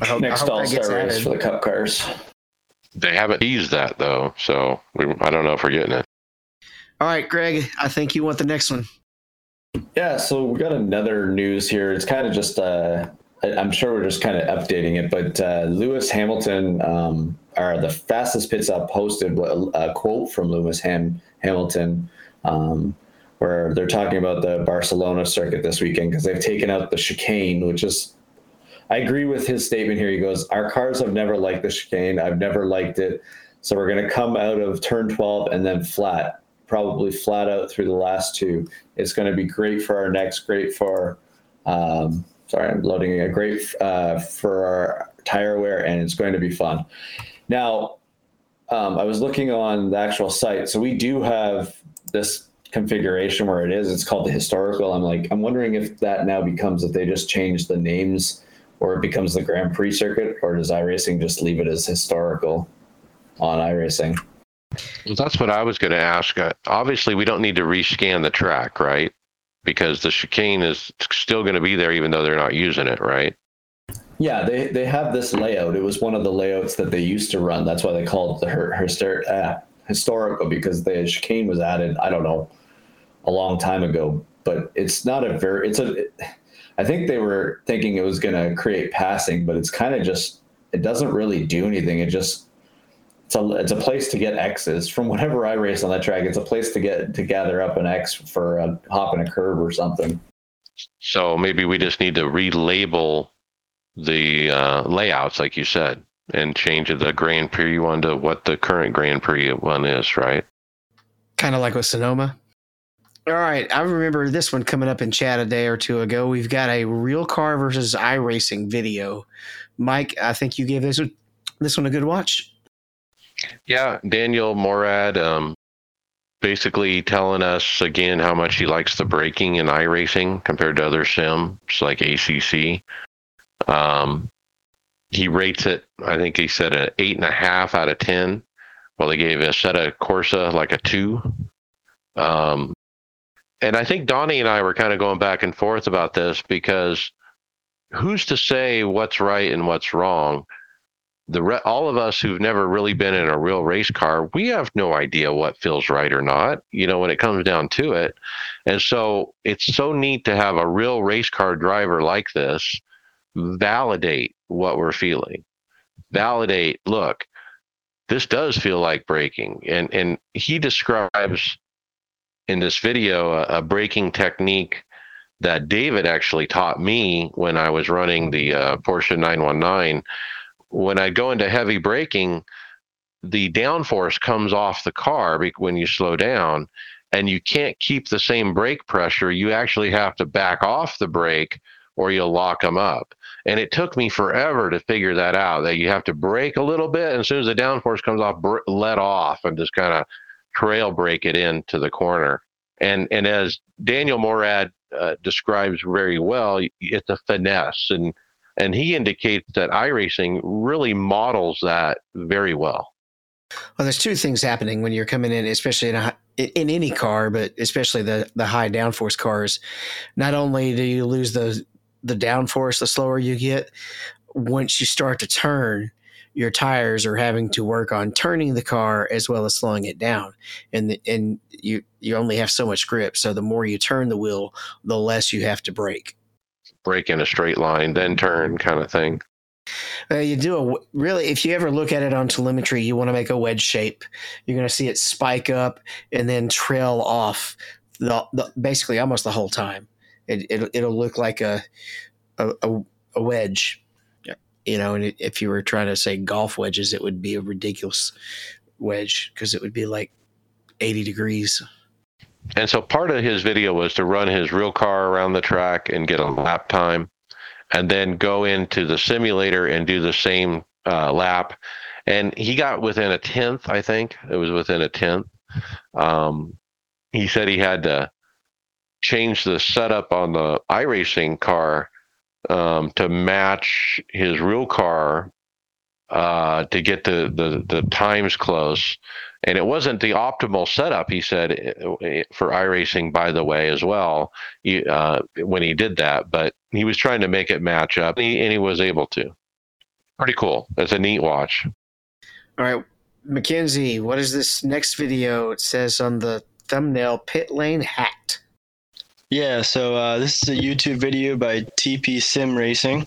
I hope, Next I hope All that gets Star race added. for the Cup cars. They haven't teased that though, so we, I don't know if we're getting it. All right, Greg, I think you want the next one. Yeah, so we got another news here. It's kind of just, uh, I- I'm sure we're just kind of updating it, but uh, Lewis Hamilton, um, or the fastest pit stop posted a, a quote from Lewis Ham- Hamilton, um, where they're talking about the Barcelona circuit this weekend because they've taken out the chicane, which is, I agree with his statement here. He goes, Our cars have never liked the chicane. I've never liked it. So we're going to come out of turn 12 and then flat, probably flat out through the last two. It's going to be great for our necks, great for, um, sorry, I'm loading a great uh, for our tire wear, and it's going to be fun. Now, um, I was looking on the actual site. So we do have this configuration where it is. It's called the historical. I'm like, I'm wondering if that now becomes if they just change the names or it becomes the Grand Prix circuit, or does iRacing just leave it as historical on iRacing? Well, that's what I was going to ask. Uh, obviously, we don't need to rescan the track, right? Because the chicane is still going to be there, even though they're not using it, right? Yeah, they, they have this layout. It was one of the layouts that they used to run. That's why they called it the her, her, uh, historical because the chicane was added. I don't know, a long time ago. But it's not a very. It's a. I think they were thinking it was going to create passing, but it's kind of just. It doesn't really do anything. It just. It's a, it's a place to get X's from whatever I race on that track. It's a place to get to gather up an X for a hop in a curve or something. So maybe we just need to relabel the uh, layouts, like you said, and change the Grand Prix one to what the current Grand Prix one is, right? Kind of like with Sonoma. All right, I remember this one coming up in chat a day or two ago. We've got a real car versus iRacing video. Mike, I think you gave this one, this one a good watch. Yeah, Daniel Morad, um, basically telling us again how much he likes the braking in iRacing compared to other sims like ACC. Um, he rates it. I think he said an eight and a half out of ten. Well, they gave Assetto Corsa like a two. Um, and I think Donnie and I were kind of going back and forth about this because who's to say what's right and what's wrong? the re- all of us who've never really been in a real race car, we have no idea what feels right or not, you know, when it comes down to it. And so it's so neat to have a real race car driver like this validate what we're feeling. Validate, look, this does feel like braking. And and he describes in this video a, a braking technique that David actually taught me when I was running the uh, Porsche 919 when I go into heavy braking, the downforce comes off the car when you slow down, and you can't keep the same brake pressure. You actually have to back off the brake or you'll lock them up. And it took me forever to figure that out that you have to brake a little bit, and as soon as the downforce comes off, br- let off and just kind of trail brake it into the corner. And and as Daniel Morad uh, describes very well, it's a finesse and and he indicates that iRacing really models that very well. Well, there's two things happening when you're coming in, especially in a, in any car, but especially the the high downforce cars. Not only do you lose the the downforce the slower you get, once you start to turn, your tires are having to work on turning the car as well as slowing it down, and the, and you you only have so much grip. So the more you turn the wheel, the less you have to brake. Break in a straight line, then turn kind of thing. Uh, you do a really, if you ever look at it on telemetry, you want to make a wedge shape. You're going to see it spike up and then trail off the, the basically almost the whole time. It, it it'll look like a a, a wedge, you know. And if you were trying to say golf wedges, it would be a ridiculous wedge because it would be like 80 degrees. And so part of his video was to run his real car around the track and get a lap time, and then go into the simulator and do the same uh, lap. And he got within a tenth, I think it was within a tenth. Um, he said he had to change the setup on the iRacing car um, to match his real car uh, to get the, the, the times close. And it wasn't the optimal setup, he said, eh, for iRacing, by the way, as well, he, uh, when he did that. But he was trying to make it match up, and he, and he was able to. Pretty cool. It's a neat watch. All right, Mackenzie, what is this next video? It says on the thumbnail pit lane hacked. Yeah, so uh, this is a YouTube video by TP Sim Racing.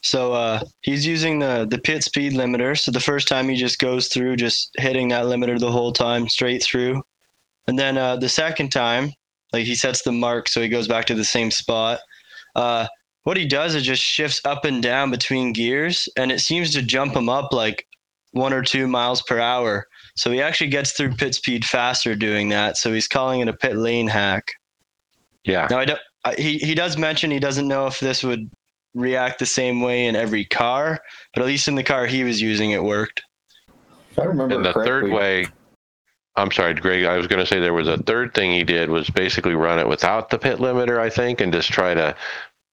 So uh, he's using the the pit speed limiter. So the first time he just goes through, just hitting that limiter the whole time straight through, and then uh, the second time, like he sets the mark, so he goes back to the same spot. Uh, what he does is just shifts up and down between gears, and it seems to jump him up like one or two miles per hour. So he actually gets through pit speed faster doing that. So he's calling it a pit lane hack. Yeah. Now I don't. I, he he does mention he doesn't know if this would react the same way in every car, but at least in the car he was using, it worked. If I remember And the correctly, third way, I'm sorry, Greg. I was going to say there was a third thing he did was basically run it without the pit limiter, I think, and just try to,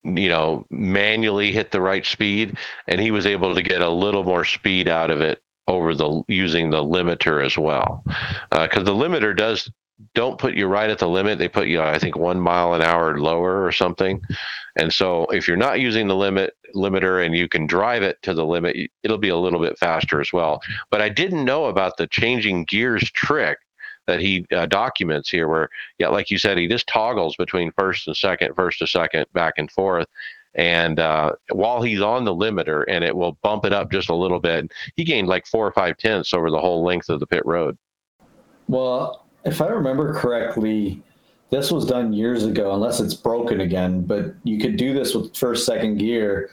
you know, manually hit the right speed. And he was able to get a little more speed out of it over the using the limiter as well, uh, because the limiter does don't put you right at the limit. They put you, I think, one mile an hour lower or something. And so if you're not using the limit limiter and you can drive it to the limit, it'll be a little bit faster as well. But I didn't know about the changing gears trick that he uh, documents here where yeah like you said he just toggles between first and second first to second back and forth and uh, while he's on the limiter and it will bump it up just a little bit he gained like four or five tenths over the whole length of the pit road Well, if I remember correctly, this was done years ago, unless it's broken again. But you could do this with first, second gear.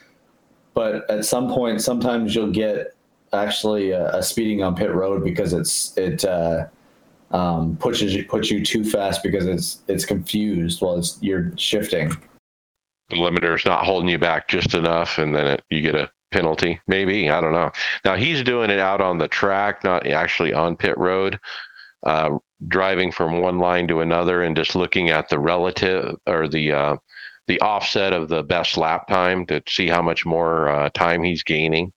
But at some point, sometimes you'll get actually a, a speeding on pit road because it's it uh, um, pushes you puts you too fast because it's it's confused while it's you're shifting. the limiter's not holding you back just enough and then it, you get a penalty maybe i don't know now he's doing it out on the track not actually on pit road uh, driving from one line to another and just looking at the relative or the uh, the offset of the best lap time to see how much more uh, time he's gaining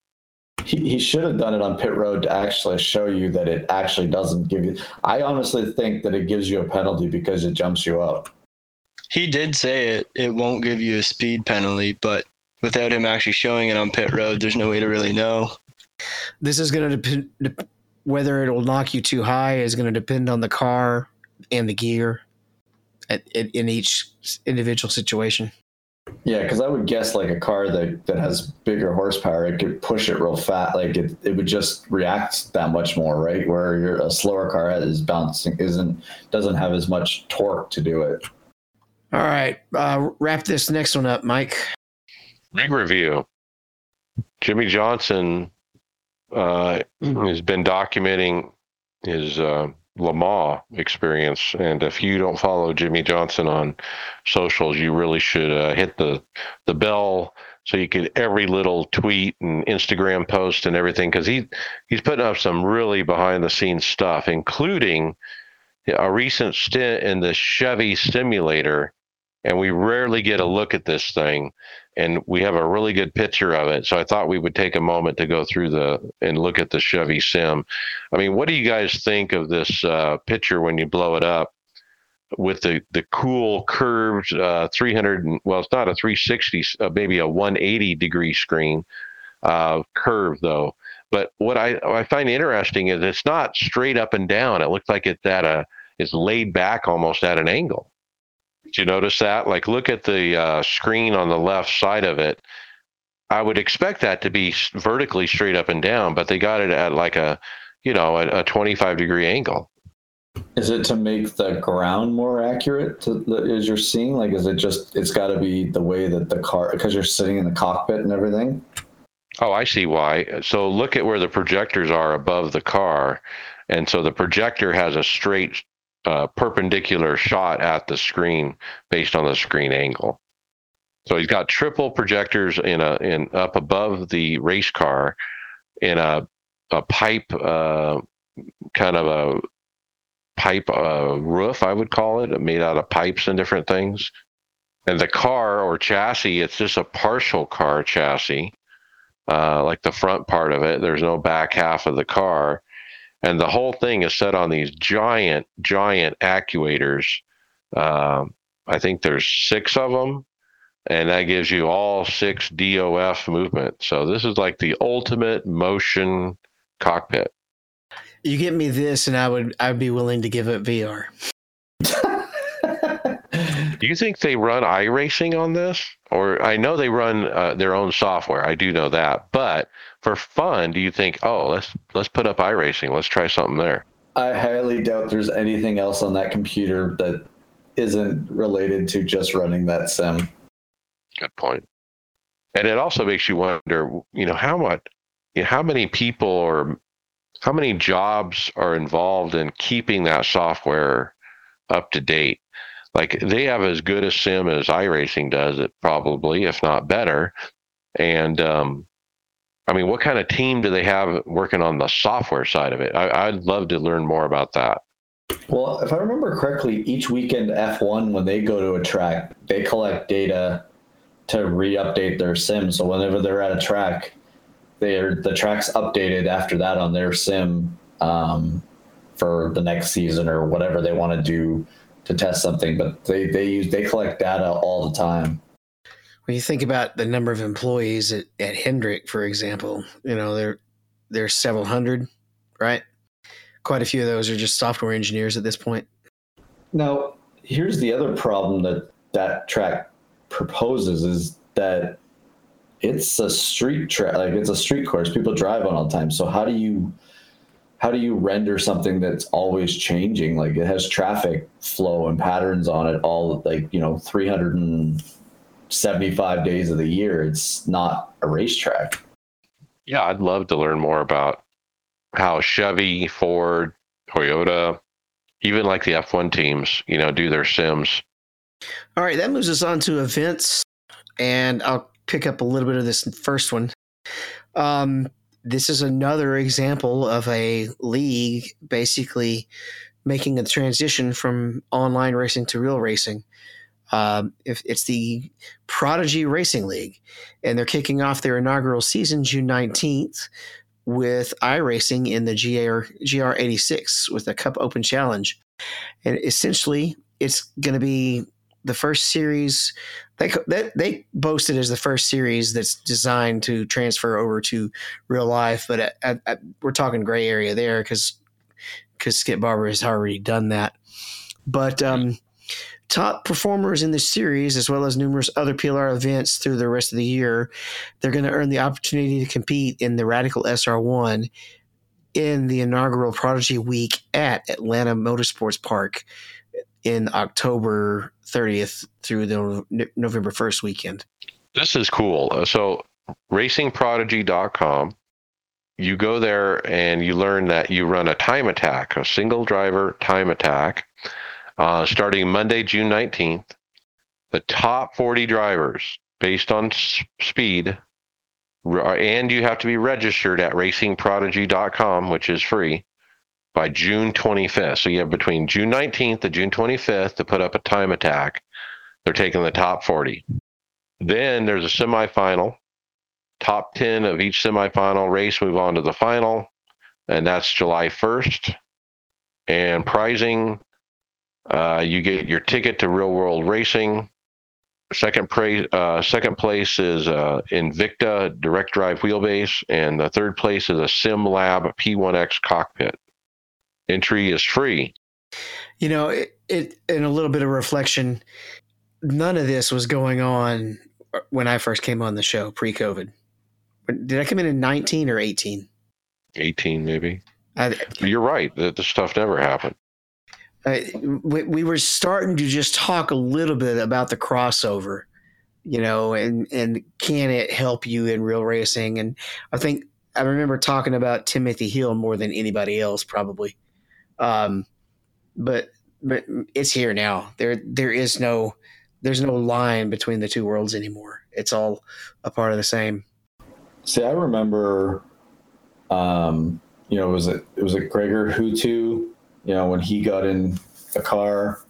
He, he should have done it on pit road to actually show you that it actually doesn't give you. I honestly think that it gives you a penalty because it jumps you up. He did say it. It won't give you a speed penalty, but without him actually showing it on pit road, there's no way to really know. This is going to depend. Dep- whether it'll knock you too high is going to depend on the car and the gear at, at, in each individual situation. Yeah, because I would guess like a car that, that has bigger horsepower, it could push it real fast. Like it, it would just react that much more, right? Where your a slower car is bouncing isn't doesn't have as much torque to do it. All right, uh, wrap this next one up, Mike. rig review jimmie johnson uh, has been documenting his uh, Le Mans experience. And if you don't follow Jimmie Johnson on socials, you really should uh, hit the the bell so you get every little tweet and Instagram post and everything because he he's putting up some really behind the scenes stuff, including a recent stint in the Chevy simulator. And we rarely get a look at this thing and we have a really good picture of it. So I thought we would take a moment to go through the and look at the Chevy Sim. I mean, what do you guys think of this uh, picture when you blow it up with the the cool curved uh, 300? Well, it's not a 360, uh, maybe a 180 degree screen uh, curve though. But what I what I find interesting is it's not straight up and down. It looks like it's at a it's laid back almost at an angle. Did you notice that? Like, look at the uh, screen on the left side of it. I would expect that to be vertically straight up and down, but they got it at like a, you know, a, a 25 degree angle. Is it to make the ground more accurate to, as you're seeing? Like, is it just, it's got to be the way that the car, because you're sitting in the cockpit and everything? Oh, I see why. So look at where the projectors are above the car. And so the projector has a straight uh, perpendicular shot at the screen based on the screen angle. So he's got triple projectors in a in up above the race car in a a pipe uh, kind of a pipe uh, roof, I would call it, made out of pipes and different things. And the car or chassis, it's just a partial car chassis, uh, like the front part of it. There's no back half of the car. And the whole thing is set on these giant, giant actuators. Uh, I think there's six of them and that gives you all six DOF movement. So this is like the ultimate motion cockpit. You get me this, and I would I'd be willing to give it VR. Do you think they run iRacing on this? Or I know they run uh, their own software. I do know that. But for fun, do you think, oh, let's let's put up iRacing. Let's try something there. I highly doubt there's anything else on that computer that isn't related to just running that sim. Good point. And it also makes you wonder, you know, how much, you know, how many people or how many jobs are involved in keeping that software up to date? Like they have as good a sim as iRacing does, it probably, if not better. And um, I mean, what kind of team do they have working on the software side of it? I, I'd love to learn more about that. Well, if I remember correctly, each weekend F1, when they go to a track, they collect data to re-update their sim. So whenever they're at a track, they're the track's updated after that on their sim um, for the next season or whatever they want to do to test something. But they they use they collect data all the time. When you think about the number of employees at, at Hendrick, for example, you know there there's several hundred, right? Quite a few of those are just software engineers at this point. Now, here's the other problem that that track proposes is that it's a street track like it's a street course people drive on all the time so how do you how do you render something that's always changing like it has traffic flow and patterns on it all like you know 375 days of the year it's not a racetrack yeah i'd love to learn more about how chevy ford toyota even like the f1 teams you know do their sims all right, that moves us on to events, and I'll pick up a little bit of this first one. Um, this is another example of a league basically making a transition from online racing to real racing. Um, if it's the Prodigy Racing League, and they're kicking off their inaugural season June nineteenth with iRacing in the GR GR eighty six with a Cup Open Challenge, and essentially it's going to be the first series they they, they boasted as the first series that's designed to transfer over to real life, but at, at, at, we're talking gray area there because because Skip Barber has already done that. But um, top performers in the series, as well as numerous other PLR events through the rest of the year, they're going to earn the opportunity to compete in the Radical SR1 in the inaugural Prodigy Week at Atlanta Motorsports Park in October 30th through the November 1st weekend. This is cool. Uh, so, racingprodigy.com, you go there and you learn that you run a time attack, a single driver time attack, uh, starting Monday, June 19th. The top 40 drivers, based on speed, and you have to be registered at racingprodigy.com, which is free by June 25th. So you have between June 19th to June 25th to put up a time attack. They're taking the top 40. Then there's a semifinal. Top 10 of each semifinal race move on to the final, and that's July 1st. And prizing, uh, you get your ticket to real world racing. Second, pra- uh, second place is uh, Invicta direct drive wheelbase, and the third place is a SimLab P1X cockpit entry is free. You know, it, it in a little bit of reflection, none of this was going on when I first came on the show pre-COVID. Did I come in in 19 or 18? 18 maybe. I, You're right. That this stuff never happened. I, we, we were starting to just talk a little bit about the crossover, you know, and and can it help you in real racing? And I think I remember talking about Timothy Hill more than anybody else, probably. Um, but but it's here now. There there is no there's no line between the two worlds anymore. It's all a part of the same. See, I remember, um, you know, was it it was it Greger Huttu, you know, when he got in a car,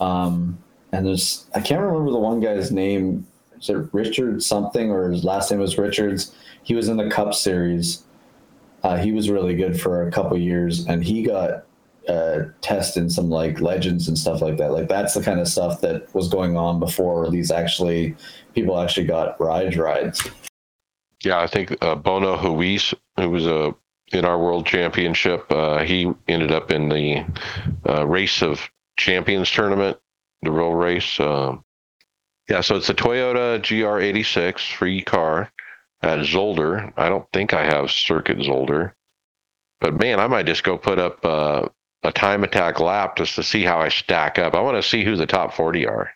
um, and there's I can't remember the one guy's name. Is it Richard something or his last name was Richards? He was in the Cup Series. Uh, he was really good for a couple years, and he got uh, testing some like legends and stuff like that. Like that's the kind of stuff that was going on before these actually people actually got rides rides. Yeah, I think uh, Bono Huis, who was a in our world championship, uh, he ended up in the uh, race of champions tournament, the real race. Um, yeah, so it's a Toyota GR86 free car at Zolder. I don't think I have Circuit Zolder, but man, I might just go put up uh, a time attack lap just to see how I stack up. I want to see who the top 40 are.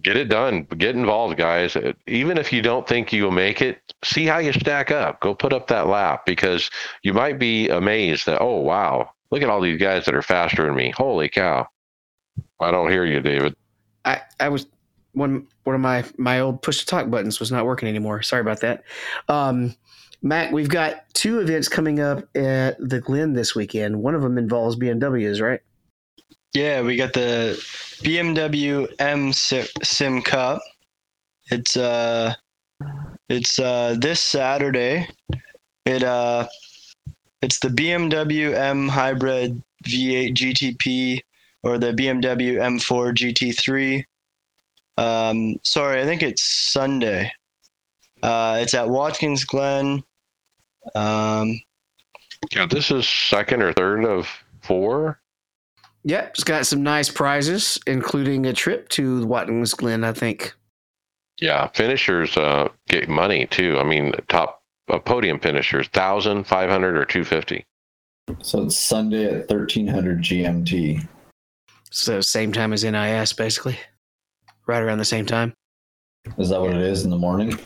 Get it done. Get involved, guys. Even if you don't think you'll make it, see how you stack up. Go put up that lap because you might be amazed that, oh, wow, look at all these guys that are faster than me. Holy cow. I don't hear you, David. I, I was one one of my my old push to talk buttons was not working anymore. Sorry about that. Um, Mac, we've got two events coming up at the Glen this weekend. One of them involves BMWs, right? Yeah, we got the BMW M Sim Cup. It's uh, it's uh this Saturday. It uh, it's the BMW M Hybrid V8 GTP or the BMW M4 GT3. Um, sorry, I think it's Sunday. Uh, it's at Watkins Glen. Um, yeah, this is second or third of four. Yep, it's got some nice prizes, including a trip to Watkins Glen, I think. Yeah, finishers uh, get money too. I mean, top uh, podium finishers, thousand, five hundred, or two fifty. So it's Sunday at thirteen hundred GMT. So same time as NIS, basically, right around the same time. Is that what it is in the morning?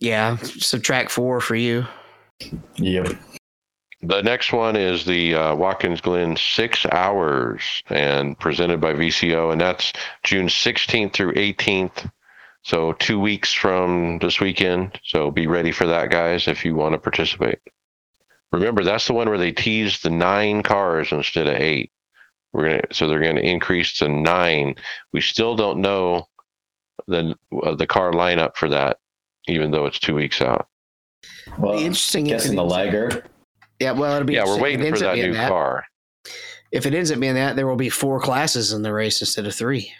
Yeah, subtract four for you. Yep. The next one is the uh, Watkins Glen Six Hours and presented by VCO, and that's June 16th through 18th. So, two weeks from this weekend. So, be ready for that, guys, if you want to participate. Remember, that's the one where they tease the nine cars instead of eight. We're gonna, so they're going to increase to nine. We still don't know the uh, the car lineup for that, even though it's two weeks out. Well, interesting. Guessing the Ligier. Yeah, well, it'll be. Yeah, we're waiting for that new that. car. If it ends up being that, there will be four classes in the race instead of three.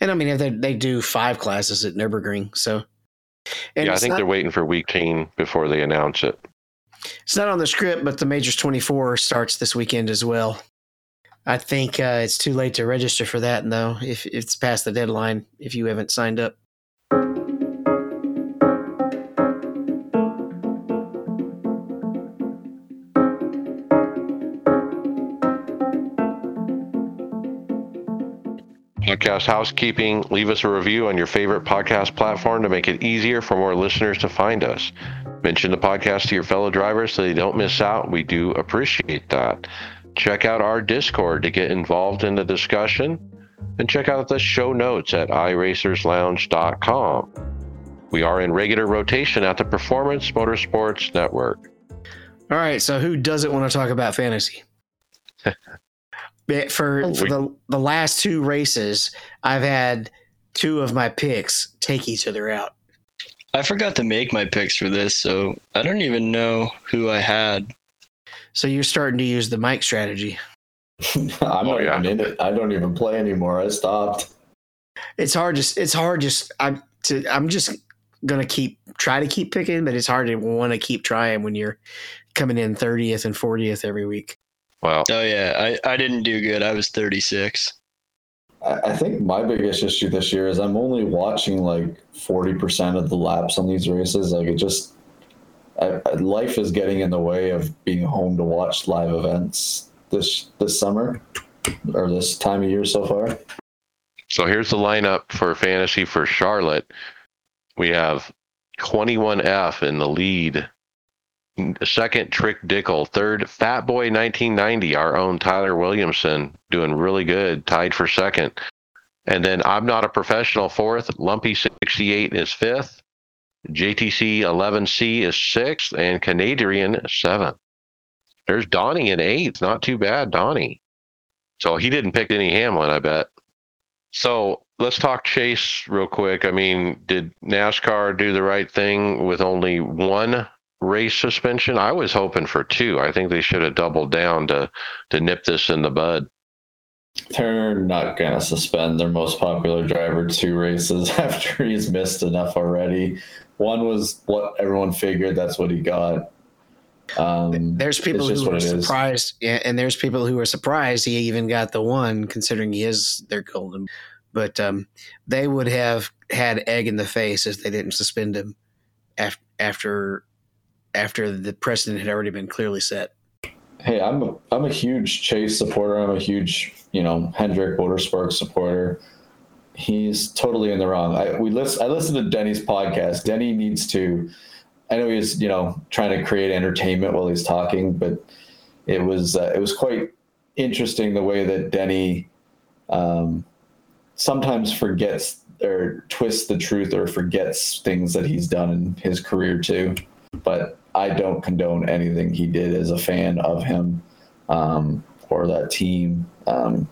And I mean, if they they do five classes at Nurburgring, so. yeah, I think not, they're waiting for week team before they announce it. It's not on the script, but the Majors 24 starts this weekend as well. I think uh, it's too late to register for that, though. If, if it's past the deadline, if you haven't signed up. Podcast housekeeping, leave us a review on your favorite podcast platform to make it easier for more listeners to find us. Mention the podcast to your fellow drivers so they don't miss out. We do appreciate that. Check out our Discord to get involved in the discussion and check out the show notes at iRacersLounge.com. We are in regular rotation at the Performance Motorsports Network. All right, so who doesn't want to talk about fantasy? for, oh, for the the last two races, I've had two of my picks take each other out. I forgot to make my picks for this, so I don't even know who I had. So you're starting to use the mic strategy. I'm oh, not yeah. even in it. I don't even play anymore. I stopped. It's hard. Just it's hard. Just I'm to. I'm just gonna keep try to keep picking, but it's hard to want to keep trying when you're coming in 30th and 40th every week. Wow. Oh yeah, I, I didn't do good. I was 36. I think my biggest issue this year is I'm only watching like 40% of the laps on these races. Like it just, I, I, life is getting in the way of being home to watch live events this this summer or this time of year so far. So here's the lineup for fantasy for Charlotte. We have 21F in the lead. Second, Trick Dickel. Third, Fat Boy 1990, our own Tyler Williamson, doing really good, tied for second. And then I'm Not a Professional, fourth. Lumpy 68 is fifth. JTC 11C is sixth. And Canadian, seventh. There's Donnie in eighth. Not too bad, Donnie. So he didn't pick any Hamlin, I bet. So let's talk Chase real quick. I mean, did NASCAR do the right thing with only one race suspension? I was hoping for two. I think they should have doubled down to to nip this in the bud. They're not going to suspend their most popular driver two races after he's missed enough already. One was what everyone figured. That's what he got. Um, there's people who are surprised, yeah, and there's people who are surprised he even got the one, considering he is their golden. But um, they would have had egg in the face if they didn't suspend him after after after the precedent had already been clearly set. Hey, I'm a, I'm a huge Chase supporter. I'm a huge you know Hendrick Motorsports supporter. He's totally in the wrong. I we listen. I listened to Denny's podcast. Denny needs to I know he's you know trying to create entertainment while he's talking, but it was uh, it was quite interesting the way that Denny um, sometimes forgets or twists the truth or forgets things that he's done in his career too. But I don't condone anything he did as a fan of him um, or that team. Um,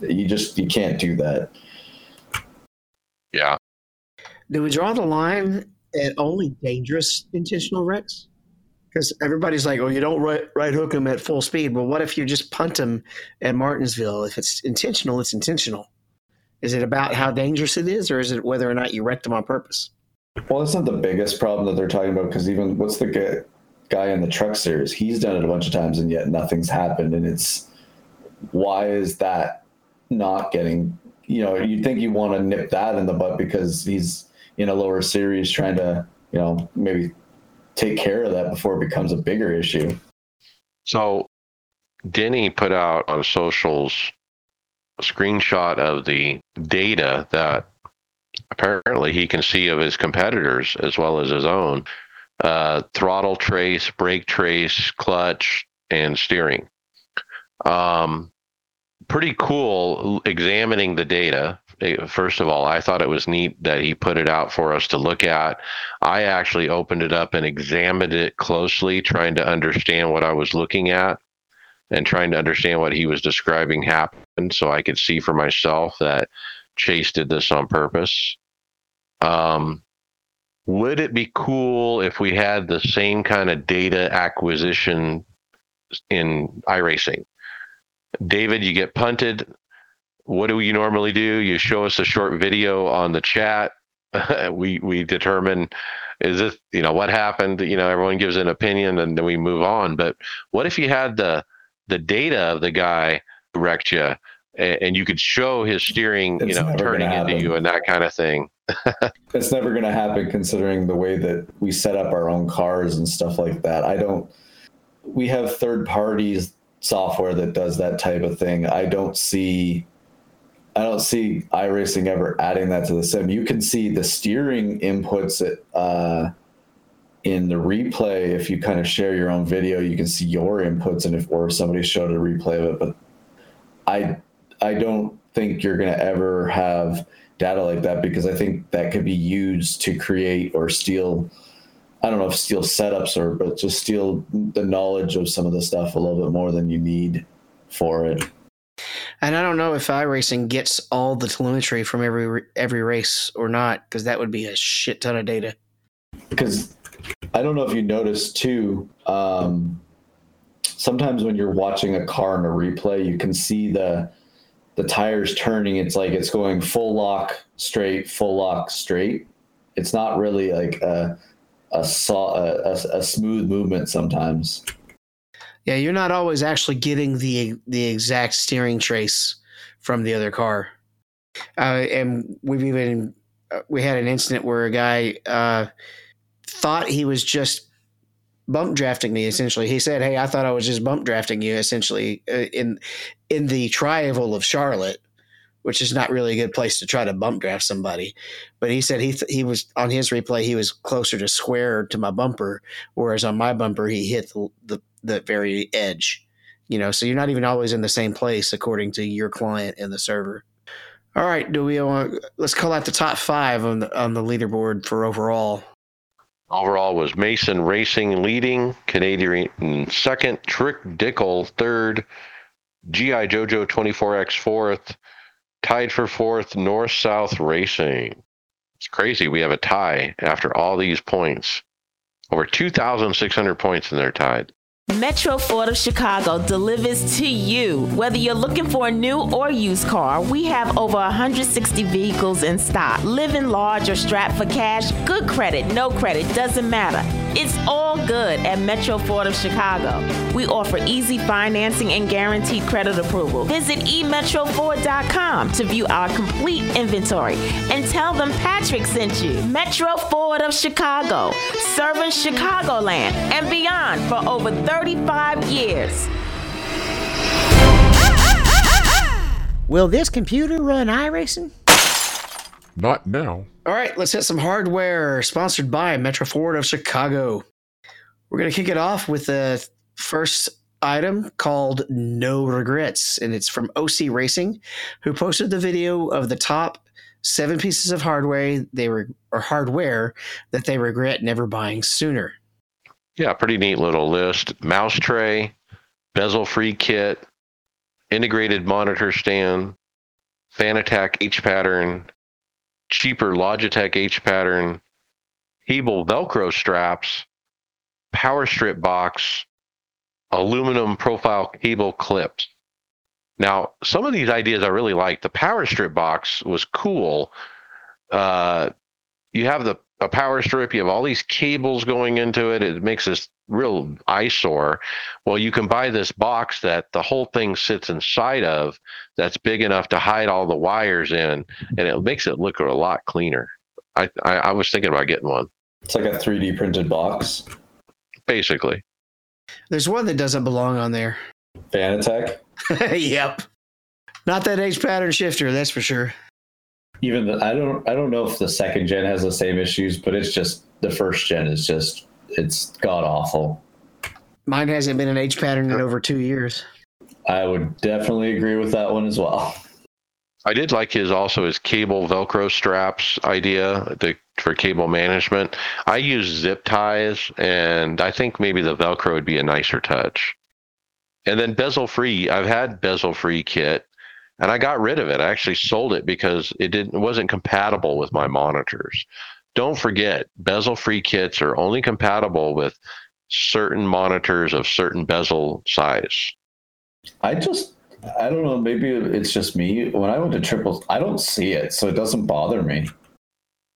you just you can't do that. Yeah. Do we draw the line at only dangerous intentional wrecks? Because everybody's like, "Oh, you don't right, right hook them at full speed." Well, what if you just punt them at Martinsville? If it's intentional, it's intentional. Is it about how dangerous it is, or is it whether or not you wrecked them on purpose? Well, it's not the biggest problem that they're talking about because even what's the guy, in the truck series? He's done it a bunch of times and yet nothing's happened. And it's why is that not getting? You know, you'd think you want to nip that in the butt because he's in a lower series trying to, you know, maybe take care of that before it becomes a bigger issue. So Denny put out on socials a screenshot of the data that apparently he can see of his competitors as well as his own uh, throttle trace, brake trace, clutch, and steering. Um, pretty cool examining the data first of all, I thought it was neat that he put it out for us to look at. I actually opened it up and examined it closely, trying to understand what I was looking at and trying to understand what he was describing happened so I could see for myself that Chase did this on purpose. Um, would it be cool if we had the same kind of data acquisition in iRacing? David, you get punted what do you normally do? You show us a short video on the chat. we we determine is this you know what happened. You know everyone gives an opinion and then we move on. But what if you had the the data of the guy who wrecked you and you could show his steering, it's you know, turning into you and that kind of thing. it's never going to happen considering the way that we set up our own cars and stuff like that. I don't, we have third parties software that does that type of thing. I don't see I don't see iRacing ever adding that to the sim. You can see the steering inputs uh, in the replay. If you kind of share your own video, you can see your inputs, and if or if somebody showed a replay of it. But I I don't think you're going to ever have data like that because I think that could be used to create or steal. I don't know if steal setups or, but just steal the knowledge of some of the stuff a little bit more than you need for it. And I don't know if iRacing gets all the telemetry from every every race or not, because that would be a shit ton of data. Because I don't know if you noticed too. Um, sometimes when you're watching a car in a replay, you can see the the tires turning. It's like it's going full lock straight, full lock straight. It's not really like a a, saw, a, a smooth movement sometimes. Yeah, you're not always actually getting the the exact steering trace from the other car. Uh, and we've even uh, we had an incident where a guy uh, thought he was just bump drafting me essentially. He said, "Hey, I thought I was just bump drafting you essentially uh, in in the triangle of Charlotte." Which is not really a good place to try to bump draft somebody, but he said he th- he was on his replay he was closer to square to my bumper, whereas on my bumper he hit the, the the very edge. You know, so you're not even always in the same place according to your client and the server. All right, do we want let's call out the top five on the on the leaderboard for overall. Overall was Mason Racing leading, Canadian second, Trick Dickel third, GI Jojo 24X fourth, tied for fourth, North South Racing. It's crazy. We have a tie after all these points. Over 2,600 points and they're tied. Metro Ford of Chicago delivers to you. Whether you're looking for a new or used car, we have over 160 vehicles in stock. Living large or strapped for cash, good credit, no credit, doesn't matter. It's all good at Metro Ford of Chicago. We offer easy financing and guaranteed credit approval. Visit emetroford.com to view our complete inventory and tell them Patrick sent you. Metro Ford of Chicago, serving Chicagoland and beyond for over 35 years. Will this computer run iRacing? Not now. All right, let's hit some hardware sponsored by Metro Ford of Chicago. We're going to kick it off with the first item called No Regrets, and it's from OC Racing, who posted the video of the top seven pieces of hardware they were or hardware that they regret never buying sooner. Yeah, pretty neat little list. Mouse tray, bezel free kit, integrated monitor stand, Fanatec H pattern, cheaper Logitech H pattern, Hebel Velcro straps, power strip box, aluminum profile cable clips. Now, some of these ideas I really like. The power strip box was cool. Uh, you have the a power strip, you have all these cables going into it. It makes this real eyesore. Well, you can buy this box that the whole thing sits inside of that's big enough to hide all the wires in, and it makes it look a lot cleaner. I, I, I was thinking about getting one, It's like a 3D printed box. basically. There's one that doesn't belong on there. Fanatec. yep. Not that H pattern shifter, that's for sure. Even the, I don't I don't know if the second gen has the same issues, but it's just the first gen is just it's god awful. Mine hasn't been an H pattern in over two years. I would definitely agree with that one as well. I did like his also his cable Velcro straps idea the, for cable management. I use zip ties, and I think maybe the Velcro would be a nicer touch. And then bezel free. I've had bezel free kit, and I got rid of it. I actually sold it because it didn't it wasn't compatible with my monitors. Don't forget, bezel free kits are only compatible with certain monitors of certain bezel size. I just I don't know, maybe it's just me. When I went to triples, I don't see it, so it doesn't bother me.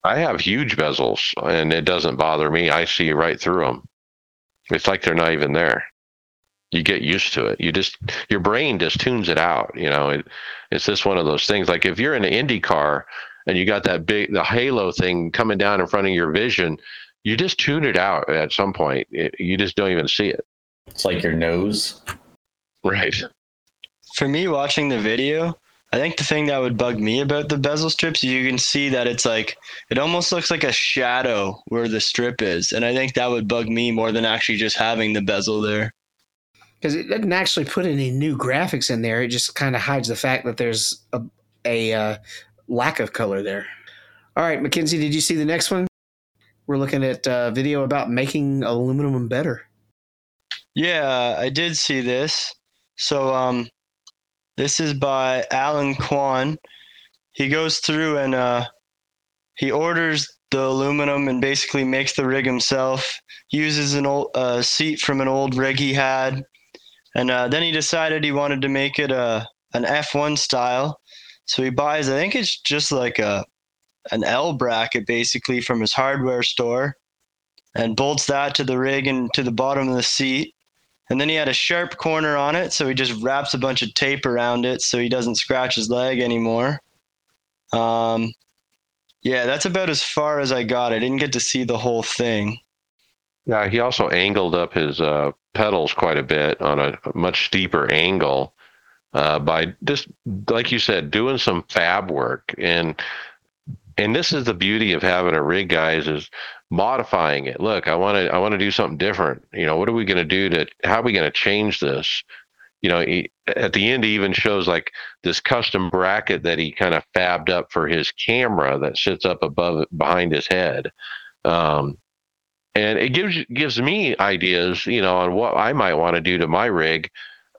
I have huge bezels, and it doesn't bother me. I see right through them. It's like they're not even there. You get used to it. You just your brain just tunes it out. You know, it, it's just one of those things. Like if you're in an Indy car and you got that big the halo thing coming down in front of your vision, you just tune it out at some point. It, you just don't even see it. It's like your nose. Right. For me, watching the video, I think the thing that would bug me about the bezel strips is you can see that it's like it almost looks like a shadow where the strip is, and I think that would bug me more than actually just having the bezel there. Because it doesn't actually put any new graphics in there. It just kind of hides the fact that there's a, a uh, lack of color there. All right, Mackenzie, did you see the next one? We're looking at uh, video about making aluminum better. Yeah, I did see this. So um this is by Alan Kwan. He goes through and uh he orders the aluminum and basically makes the rig himself. Uses an old uh, seat from an old rig he had, and uh, then he decided he wanted to make it a an F1 style. So he buys, I think it's just like a an L bracket basically from his hardware store, and bolts that to the rig and to the bottom of the seat. And then he had a sharp corner on it, so he just wraps a bunch of tape around it so he doesn't scratch his leg anymore. Um, yeah, that's about as far as I got. I didn't get to see the whole thing. Yeah, he also angled up his uh, pedals quite a bit on a much steeper angle uh, by just, like you said, doing some fab work. And and this is the beauty of having a rig, guys, is modifying it. Look, I want to I want to do something different. You know, what are we going to do to? How are we going to change this? You know, he, at the end, he even shows like this custom bracket that he kind of fabbed up for his camera that sits up above behind his head. Um, and it gives gives me ideas, you know, on what I might want to do to my rig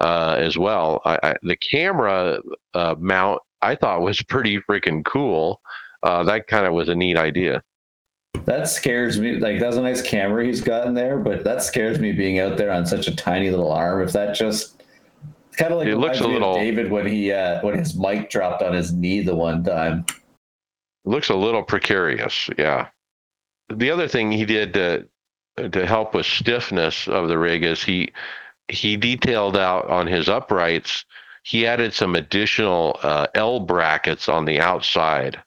uh, as well. I, I, the camera uh, mount I thought was pretty freaking cool. Uh, that kind of was a neat idea. That scares me. Like that's a nice camera he's got in there, but that scares me being out there on such a tiny little arm. If that just kind of like it looks a little David when he uh, when his mic dropped on his knee the one time. Looks a little precarious, yeah the other thing he did to to help with stiffness of the rig is he he detailed out on his uprights. He added some additional uh, L brackets on the outside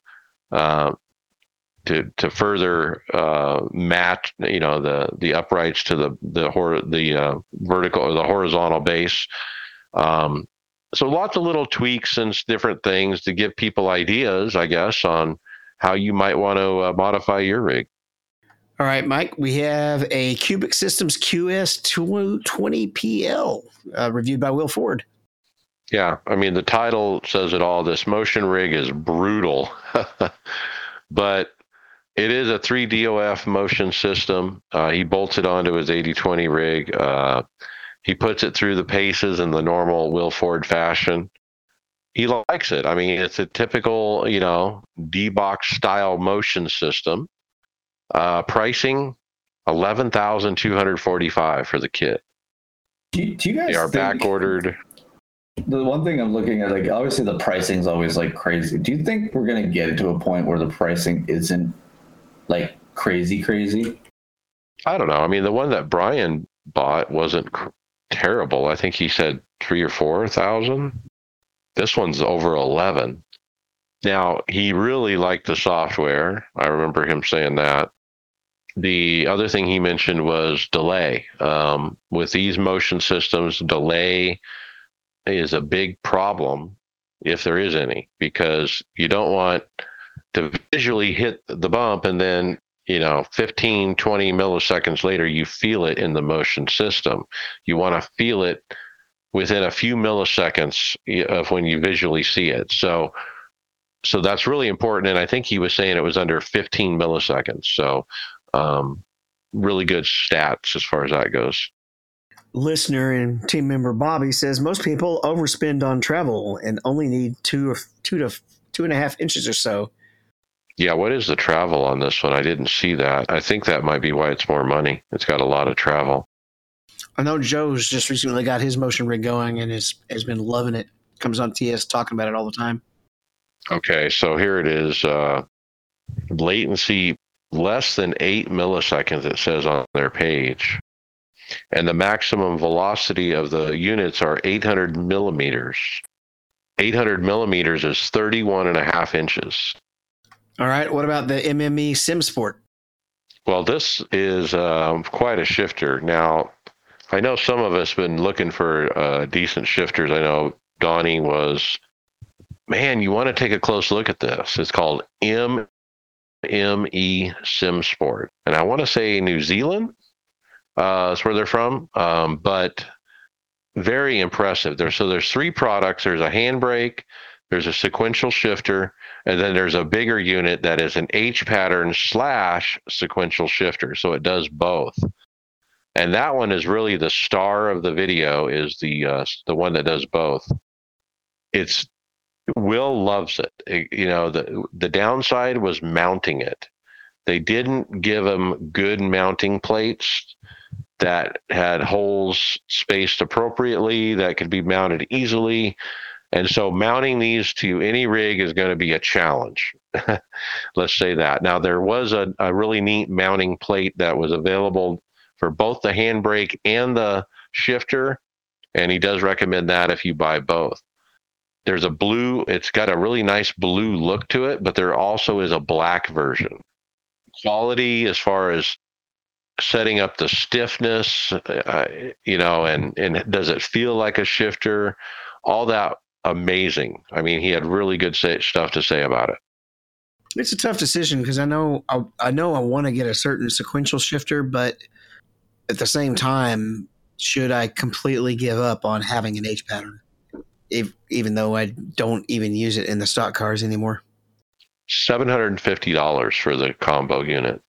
uh, to to further uh, match, you know, the the uprights to the the hor- the uh, vertical or the horizontal base. Um, so lots of little tweaks and different things to give people ideas, I guess, on how you might want to uh, modify your rig. All right, Mike, we have a Qubic Systems QS220PL uh, reviewed by Will Ford. Yeah, I mean, the title says it all. This motion rig is brutal, but it is a 3 DOF motion system. Uh, he bolts it onto his 8020 rig. Uh, he puts it through the paces in the normal Will Ford fashion. He likes it. I mean, it's a typical, you know, D box style motion system. Uh, pricing eleven thousand two hundred forty-five for the kit. Do you, do you guys they are back ordered? The one thing I'm looking at, like obviously the pricing is always like crazy. Do you think we're gonna get to a point where the pricing isn't like crazy, crazy? I don't know. I mean, the one that Brian bought wasn't cr- terrible. I think he said three or four thousand. This one's over eleven. Now he really liked the software. I remember him saying that the other thing he mentioned was delay. Um, with these motion systems, delay is a big problem if there is any, because you don't want to visually hit the bump and then you know 15 20 milliseconds later you feel it in the motion system. You want to feel it within a few milliseconds of when you visually see it. So so that's really important and i think he was saying it was under 15 milliseconds. So um, really good stats as far as that goes. Listener and team member Bobby says most people overspend on travel and only need two or two to two and a half inches or so. Yeah, what is the travel on this one? I didn't see that. I think that might be why it's more money. It's got a lot of travel. I know Joe's just recently got his motion rig going and has has been loving it. Comes on TS talking about it all the time. Okay, so here it is. Uh, latency less than eight milliseconds, it says on their page. And the maximum velocity of the units are 800 millimeters. 800 millimeters is 31 and a half inches. All right. What about the MME SimSport? Well, this is um, quite a shifter. Now, I know some of us been looking for uh, decent shifters. I know Donnie was, man, you want to take a close look at this. It's called M ME Sim Sport, and I want to say New Zealand. Uh, that's where they're from, um, but very impressive. There, so there's three products. There's a handbrake, there's a sequential shifter, and then there's a bigger unit that is an H pattern slash sequential shifter. So it does both. And that one is really the star of the video. Is the uh, the one that does both. It's Will loves it. You know, the the downside was mounting it. They didn't give him good mounting plates that had holes spaced appropriately that could be mounted easily. And so mounting these to any rig is going to be a challenge. Let's say that. Now, there was a, a really neat mounting plate that was available for both the handbrake and the shifter. And he does recommend that if you buy both. There's a blue, it's got a really nice blue look to it, but there also is a black version. Quality as far as setting up the stiffness, uh, you know, and and does it feel like a shifter? All that amazing. I mean, he had really good say, stuff to say about it. It's a tough decision because I know I, I know I want to get a certain sequential shifter, but at the same time, should I completely give up on having an H pattern, if, even though I don't even use it in the stock cars anymore? Seven hundred and fifty dollars for the combo unit.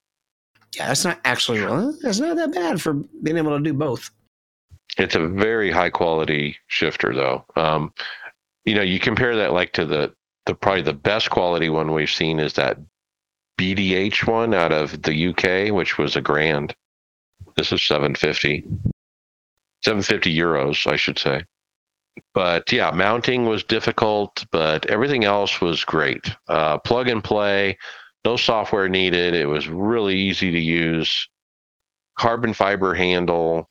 Yeah, that's not actually well, that's not that bad for being able to do both. It's a very high quality shifter, though. Um, you know, you compare that like to the the probably the best quality one we've seen is that BDH one out of the UK, which was a grand. This is 750. 750 euros, I should say. But yeah, mounting was difficult, but everything else was great. Uh, plug and play, no software needed. It was really easy to use. Carbon fiber handle.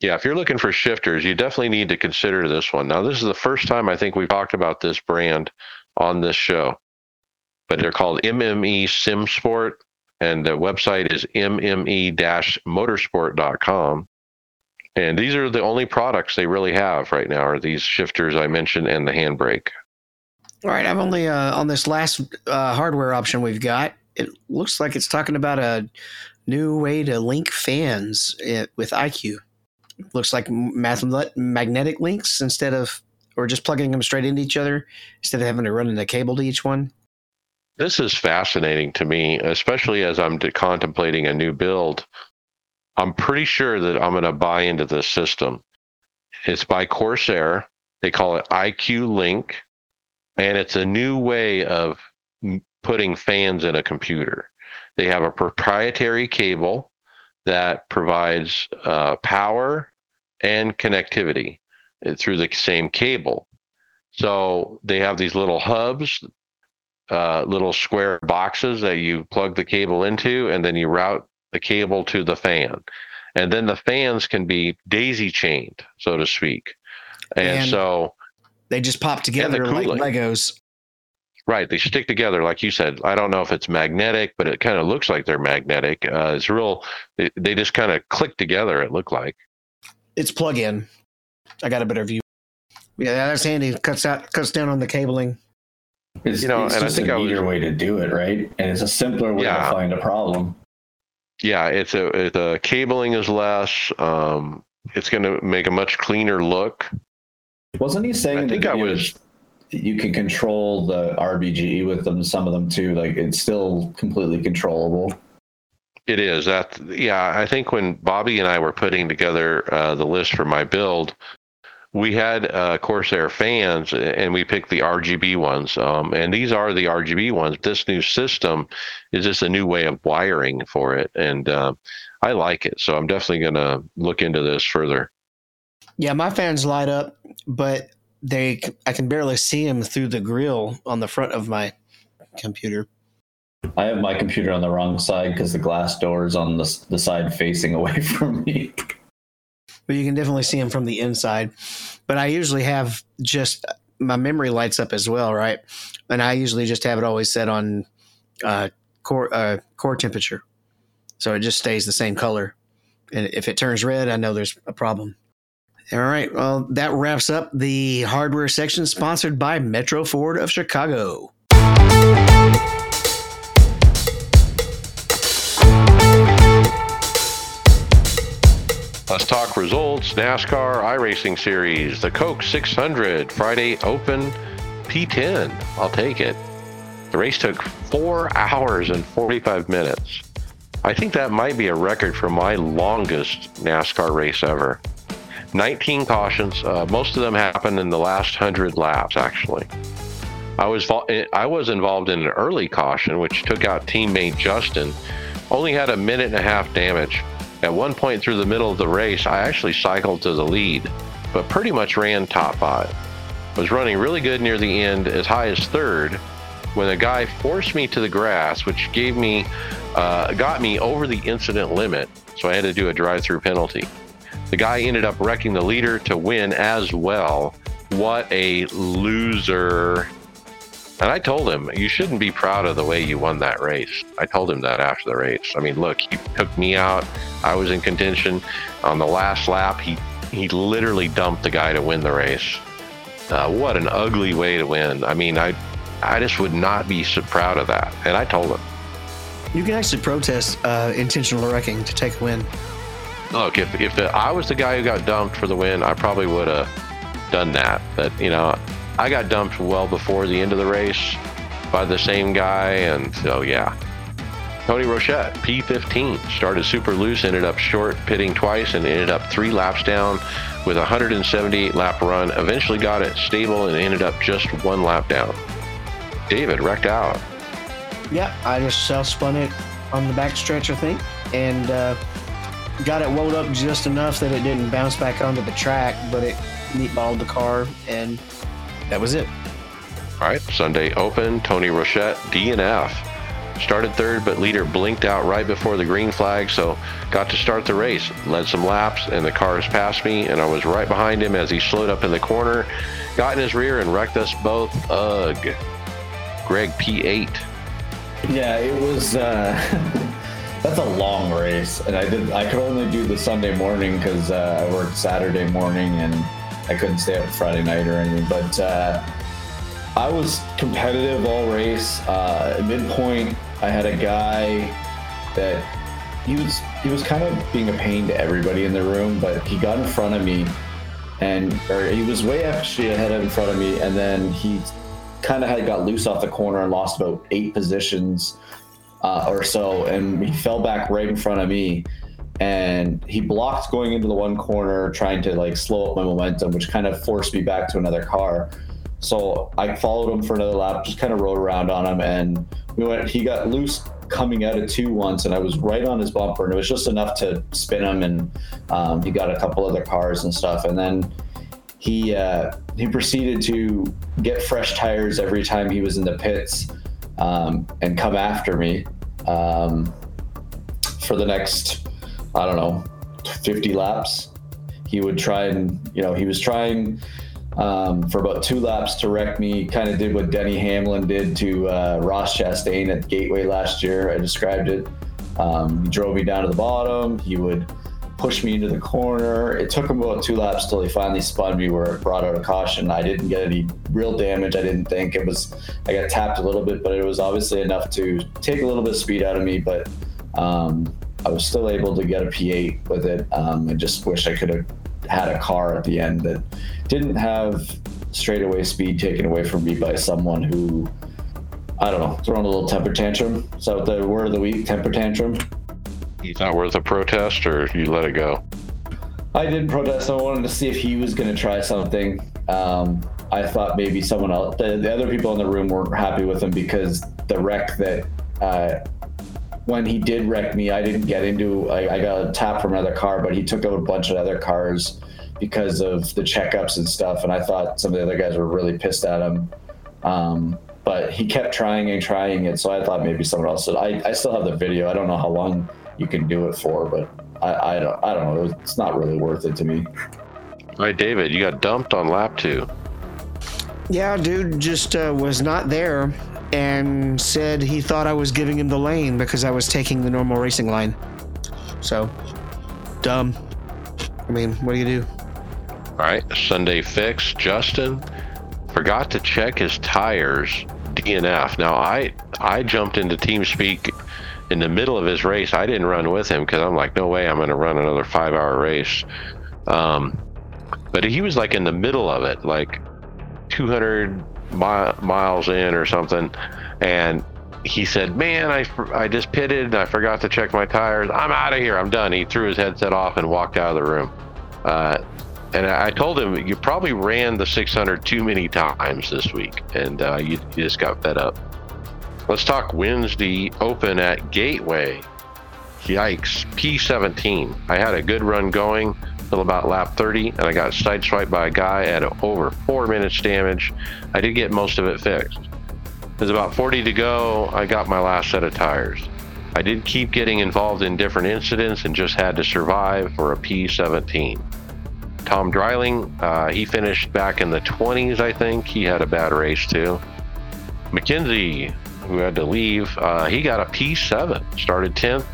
Yeah, if you're looking for shifters, you definitely need to consider this one. Now, this is the first time I think we've talked about this brand on this show, but they're called MME Sim Sport, and the website is mme-motorsport.com. And these are the only products they really have right now are these shifters I mentioned and the handbrake. All right, I've only uh, on this last uh, hardware option we've got. It looks like it's talking about a new way to link fans eh, with iCue. Looks like math- magnetic links instead of, or just plugging them straight into each other instead of having to run in a cable to each one. This is fascinating to me, especially as I'm contemplating a new build. I'm pretty sure that I'm going to buy into this system. It's by Corsair. They call it iCUE LINK, and it's a new way of putting fans in a computer. They have a proprietary cable that provides uh, power and connectivity uh, through the same cable. So they have these little hubs, uh, little square boxes that you plug the cable into, and then you route the cable to the fan. And then the fans can be daisy chained, so to speak. And, And so, They just pop together like. Legos. right, they stick together, like you said. I don't know if it's magnetic, but it kind of looks like they're magnetic. Uh, it's real, they, they just kind of click together, it looked like. It's plug in. I got a better view. Yeah, that's handy. Cuts out, cuts down on the cabling. It's, You know, it's and I just think a I was- neater way to do it, right? And it's a simpler way Yeah. to find a problem. Yeah, it's a, the cabling is less. Um, it's going to make a much cleaner look. Wasn't he saying? I think I was- You can control the RBGE with them. Some of them too. Like it's still completely controllable. It is that. Yeah, I think when Bobby and I were putting together uh, the list for my build, we had uh, Corsair fans, and we picked the RGB ones. Um, and these are the RGB ones. This new system is just a new way of wiring for it, and uh, I like it. So I'm definitely going to look into this further. Yeah, my fans light up, but they I can barely see them through the grill on the front of my computer. I have my computer on the wrong side because the glass door is on the, the side facing away from me. But you can definitely see them from the inside. But I usually have just my memory lights up as well, right? And I usually just have it always set on uh, core uh, core temperature, so it just stays the same color. And if it turns red, I know there's a problem. All right, well, that wraps up the hardware section sponsored by Metro Ford of Chicago. Let's talk results. NASCAR iRacing Series, the Coke 600 Friday Open P10. I'll take it. The race took four hours and 45 minutes. I think that might be a record for my longest NASCAR race ever. 19 cautions. Uh, most of them happened in the last 100 laps, actually. I was vol- I was involved in an early caution, which took out teammate Justin. Only had a minute and a half damage. At one point through the middle of the race, I actually cycled to the lead, but pretty much ran top five. Was running really good near the end, as high as third, when a guy forced me to the grass, which gave me, uh, got me over the incident limit. So I had to do a drive-through penalty. The guy ended up wrecking the leader to win as well. What a loser! And I told him, you shouldn't be proud of the way you won that race. I told him that after the race. I mean, look, he took me out. I was in contention. On the last lap, he, he literally dumped the guy to win the race. Uh, what an ugly way to win. I mean, I, I just would not be so proud of that. And I told him, You can actually protest uh, intentional wrecking to take a win. look, if, if I was the guy who got dumped for the win, I probably would have done that. But, you know, I got dumped well before the end of the race by the same guy. And so, yeah. Tony Rochette, P15, started super loose, ended up short, pitting twice, and ended up three laps down with a 178 lap run. Eventually got it stable and ended up just one lap down. David wrecked out. Yeah, I just self spun it on the back stretch, I think, and uh, got it wound up just enough that it didn't bounce back onto the track, but it meatballed the car, and that was it. All right, Sunday Open, Tony Rochette, DNF. Started third, but leader blinked out right before the green flag, so got to start the race. Led some laps, and the cars passed me, and I was right behind him as he slowed up in the corner, got in his rear, and wrecked us both. Ugh. Greg P8. Yeah, it was. Uh, that's a long race, and I did. I could only do the Sunday morning because uh, I worked Saturday morning, and I couldn't stay up Friday night or anything. But uh, I was competitive all race. Uh, at midpoint, I had a guy that he was he was kind of being a pain to everybody in the room, but he got in front of me, and or he was way actually ahead of in front of me, and then he kind of had got loose off the corner and lost about eight positions uh, or so, and he fell back right in front of me, and he blocked going into the one corner, trying to like slow up my momentum, which kind of forced me back to another car. So I followed him for another lap, just kind of rode around on him, and we went. He got loose coming out of two once, and I was right on his bumper, and it was just enough to spin him, and um, he got a couple other cars and stuff, and then he uh, he proceeded to get fresh tires every time he was in the pits um, and come after me um, for the next I don't know 50 laps. He would try and you know he was trying um, for about two laps to wreck me. Kind of did what Denny Hamlin did to uh, Ross Chastain at Gateway last year. I described it. Um, he drove me down to the bottom. He would push me into the corner. It took him about two laps till he finally spun me where it brought out a caution. I didn't get any real damage. I didn't think it was. I got tapped a little bit, but it was obviously enough to take a little bit of speed out of me. But um, I was still able to get a P8 with it. Um, I just wish I could have had a car at the end that didn't have straightaway speed taken away from me by someone who. I don't know, throwing a little temper tantrum. So the word of the week, temper tantrum. He's not worth a protest, or you let it go. I didn't protest. I wanted to see if he was going to try something. Um, I thought maybe someone else, the, the, other people in the room weren't happy with him because the wreck that, uh, when he did wreck me, I didn't get into, I, I got a tap from another car, but he took out a bunch of other cars because of the checkups and stuff. And I thought some of the other guys were really pissed at him. Um, but he kept trying and trying it. So I thought maybe someone else did. I, I still have the video. I don't know how long you can do it for, but I, I don't I don't know. It's not really worth it to me. All right, David, you got dumped on lap two. Yeah, dude just uh, was not there and said he thought I was giving him the lane because I was taking the normal racing line. So, dumb. I mean, what do you do? All right, Sunday fix. Justin forgot to check his tires. DNF. Now I I jumped into TeamSpeak in the middle of his race. I didn't run with him because I'm like, no way, I'm going to run another five hour race. Um, but he was like in the middle of it, like 200 mi- miles in or something, and he said, "Man, I, I just pitted and I forgot to check my tires. I'm out of here. I'm done." He threw his headset off and walked out of the room. Uh, and I told him, "You probably ran the 600 too many times this week, and uh, you, you just got fed up." Let's talk Wednesday Open at Gateway. Yikes, P17. I had a good run going until about lap 30, and I got sideswiped by a guy at over four minutes damage. I did get most of it fixed. There's about 40 to go. I got my last set of tires. I did keep getting involved in different incidents and just had to survive for a P17. Tom Dreiling, uh, he finished back in the 20s, I think. He had a bad race too. MacKenzie, who had to leave, uh, he got a P7, started 10th,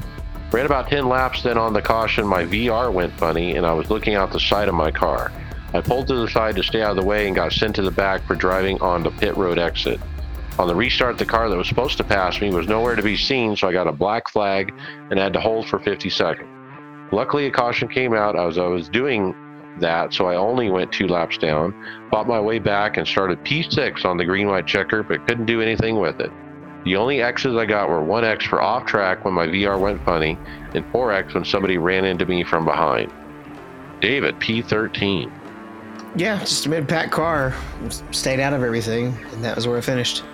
ran about 10 laps. Then on the caution, my VR went funny, and I was looking out the side of my car. I pulled to the side to stay out of the way and got sent to the back for driving on the pit road exit. On the restart, the car that was supposed to pass me was nowhere to be seen, so I got a black flag and had to hold for 50 seconds. Luckily, a caution came out as I was doing that, so I only went two laps down, fought my way back, and started P6 on the green white checker, but couldn't do anything with it. The only X's I got were 1X for off track when my VR went funny, and 4X when somebody ran into me from behind. David, P13. Yeah, just a mid pack car. Stayed out of everything, and that was where I finished.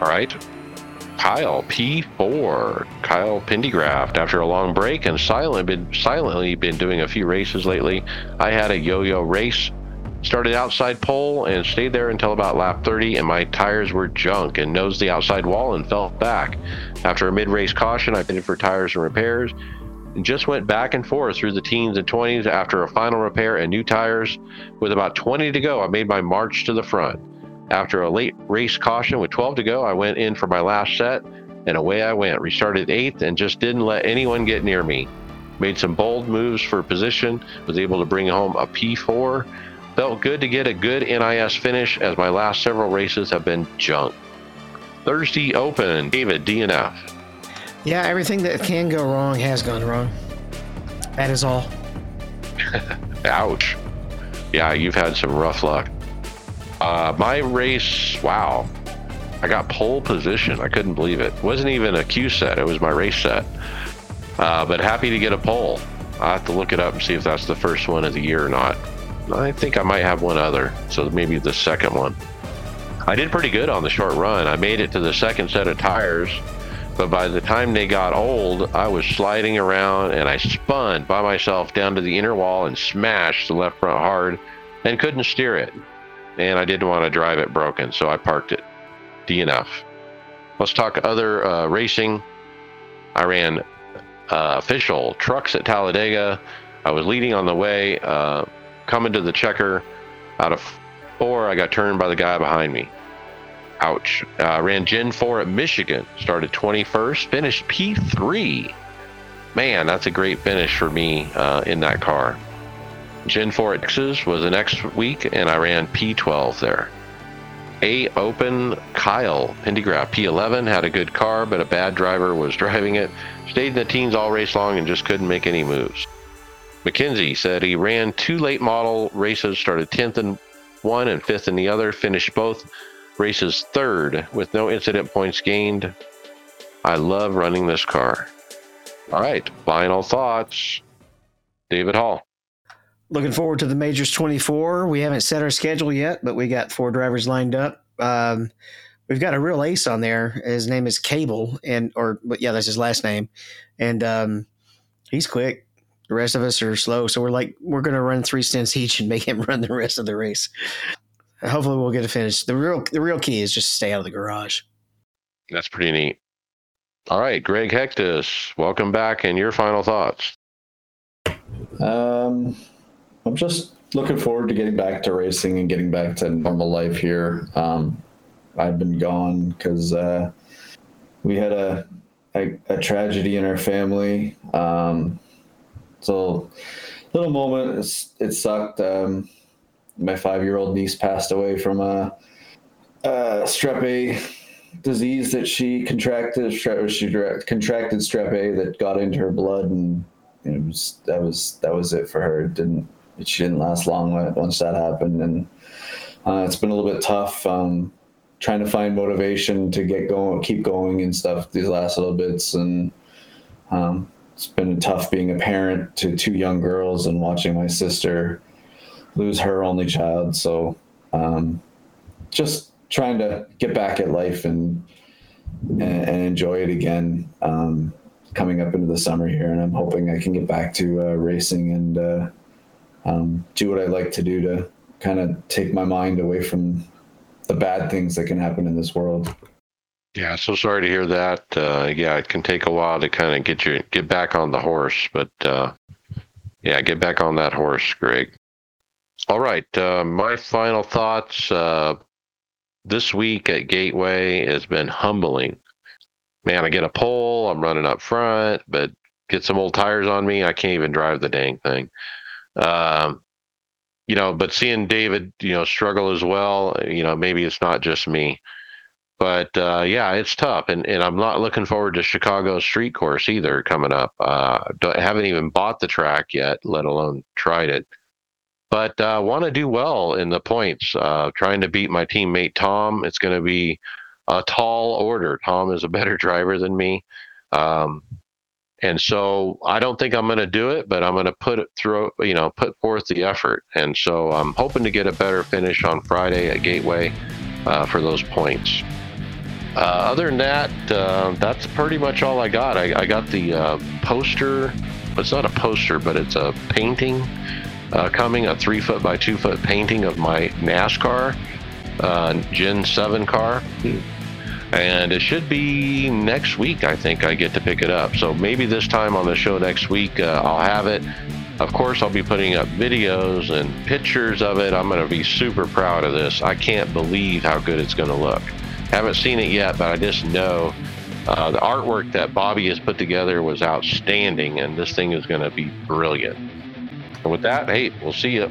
All right. Kyle P4. Kyle Pendygraft. After a long break and silent, been silently been doing a few races lately. I had a yo-yo race. Started outside pole and stayed there until about lap 30, and my tires were junk and nosed the outside wall and fell back. After a mid-race caution, I pitted for tires and repairs and just went back and forth through the teens and 20s after a final repair and new tires. With about 20 to go, I made my march to the front. After a late race caution with 12 to go, I went in for my last set, and away I went. Restarted eighth and just didn't let anyone get near me. Made some bold moves for position, was able to bring home a P4. Felt good to get a good NIS finish as my last several races have been junk. Thursday Open, David DNF. Yeah, everything that can go wrong has gone wrong. That is all. Ouch. Yeah, you've had some rough luck. Uh, my race, wow. I got pole position. I couldn't believe it. Wasn't even a Q set, it was my race set. Uh, but happy to get a pole. I'll have to look it up and see if that's the first one of the year or not. I think I might have one other, so maybe the second one. I did pretty good on the short run. I made it to the second set of tires, but by the time they got old, I was sliding around and I spun by myself down to the inner wall and smashed the left front hard and couldn't steer it and I didn't want to drive it broken, so I parked it. DNF. Let's talk other uh, racing. I ran uh, official trucks at Talladega. I was leading on the way, uh, coming to the checker. Out of four, I got turned by the guy behind me. Ouch. I ran Gen 4 at Michigan, started 21st, finished P3. Man, that's a great finish for me uh, in that car. Gen 4 X's was the next week, and I ran P12 there. A Open Kyle Pendygraft P11 had a good car, but a bad driver was driving it. Stayed in the teens all race long and just couldn't make any moves. MacKenzie said he ran two late model races, started 10th in one and 5th in the other, finished both races third with no incident points gained. I love running this car. All right, final thoughts. David Hall. Looking forward to the Majors 24. We haven't set our schedule yet, but we got four drivers lined up. Um, we've got a real ace on there. His name is Cable, and or yeah, that's his last name, and um, he's quick. The rest of us are slow, so we're like we're gonna run three stints each and make him run the rest of the race. Hopefully, we'll get a finish. The real the real key is just stay out of the garage. That's pretty neat. All right, Greg Hecktus, welcome back, and your final thoughts. Um, I'm just looking forward to getting back to racing and getting back to normal life here. Um, I've been gone because uh, we had a, a, a tragedy in our family. Um, so little moment, it's, it sucked. Um, my five year old niece passed away from a, a strep A disease that she contracted. She contracted strep A that got into her blood, and it was that was that was it for her. It didn't she didn't last long once that happened, and uh, it's been a little bit tough um, trying to find motivation to get going, keep going, and stuff these last little bits, and um, it's been tough being a parent to two young girls and watching my sister lose her only child. So um, just trying to get back at life and and, and enjoy it again. Um, coming up into the summer here, and I'm hoping I can get back to uh, racing and uh, um, do what I like to do to kind of take my mind away from the bad things that can happen in this world. Yeah, so sorry to hear that. Uh, yeah, it can take a while to kind of get you get back on the horse, but uh, yeah, get back on that horse, Greg. All right, uh, my final thoughts. Uh, this week at Gateway has been humbling. Man, I get a pole, I'm running up front, but get some old tires on me, I can't even drive the dang thing. Um, you know, but seeing David, you know, struggle as well, you know, maybe it's not just me. But uh, yeah, it's tough, and, and I'm not looking forward to Chicago Street Course either coming up. Uh, haven't even bought the track yet, let alone tried it. But uh, want to do well in the points. Uh, trying to beat my teammate Tom. It's going to be a tall order. Tom is a better driver than me. Um, and so I don't think I'm going to do it, but I'm going to put it through, you know, put forth the effort. And so I'm hoping to get a better finish on Friday at Gateway uh, for those points. Uh, other than that, uh, that's pretty much all I got. I, I got the uh, poster. It's not a poster, but it's a painting uh, coming, a three foot by two foot painting of my NASCAR uh, Gen 7 car and it should be next week. I think I get to pick it up. So maybe this time on the show next week, uh, I'll have it. Of course, I'll be putting up videos and pictures of it. I'm going to be super proud of this. I can't believe how good it's going to look. Haven't seen it yet, but I just know uh, the artwork that Bobby has put together was outstanding, and this thing is going to be brilliant. And with that, hey, we'll see you.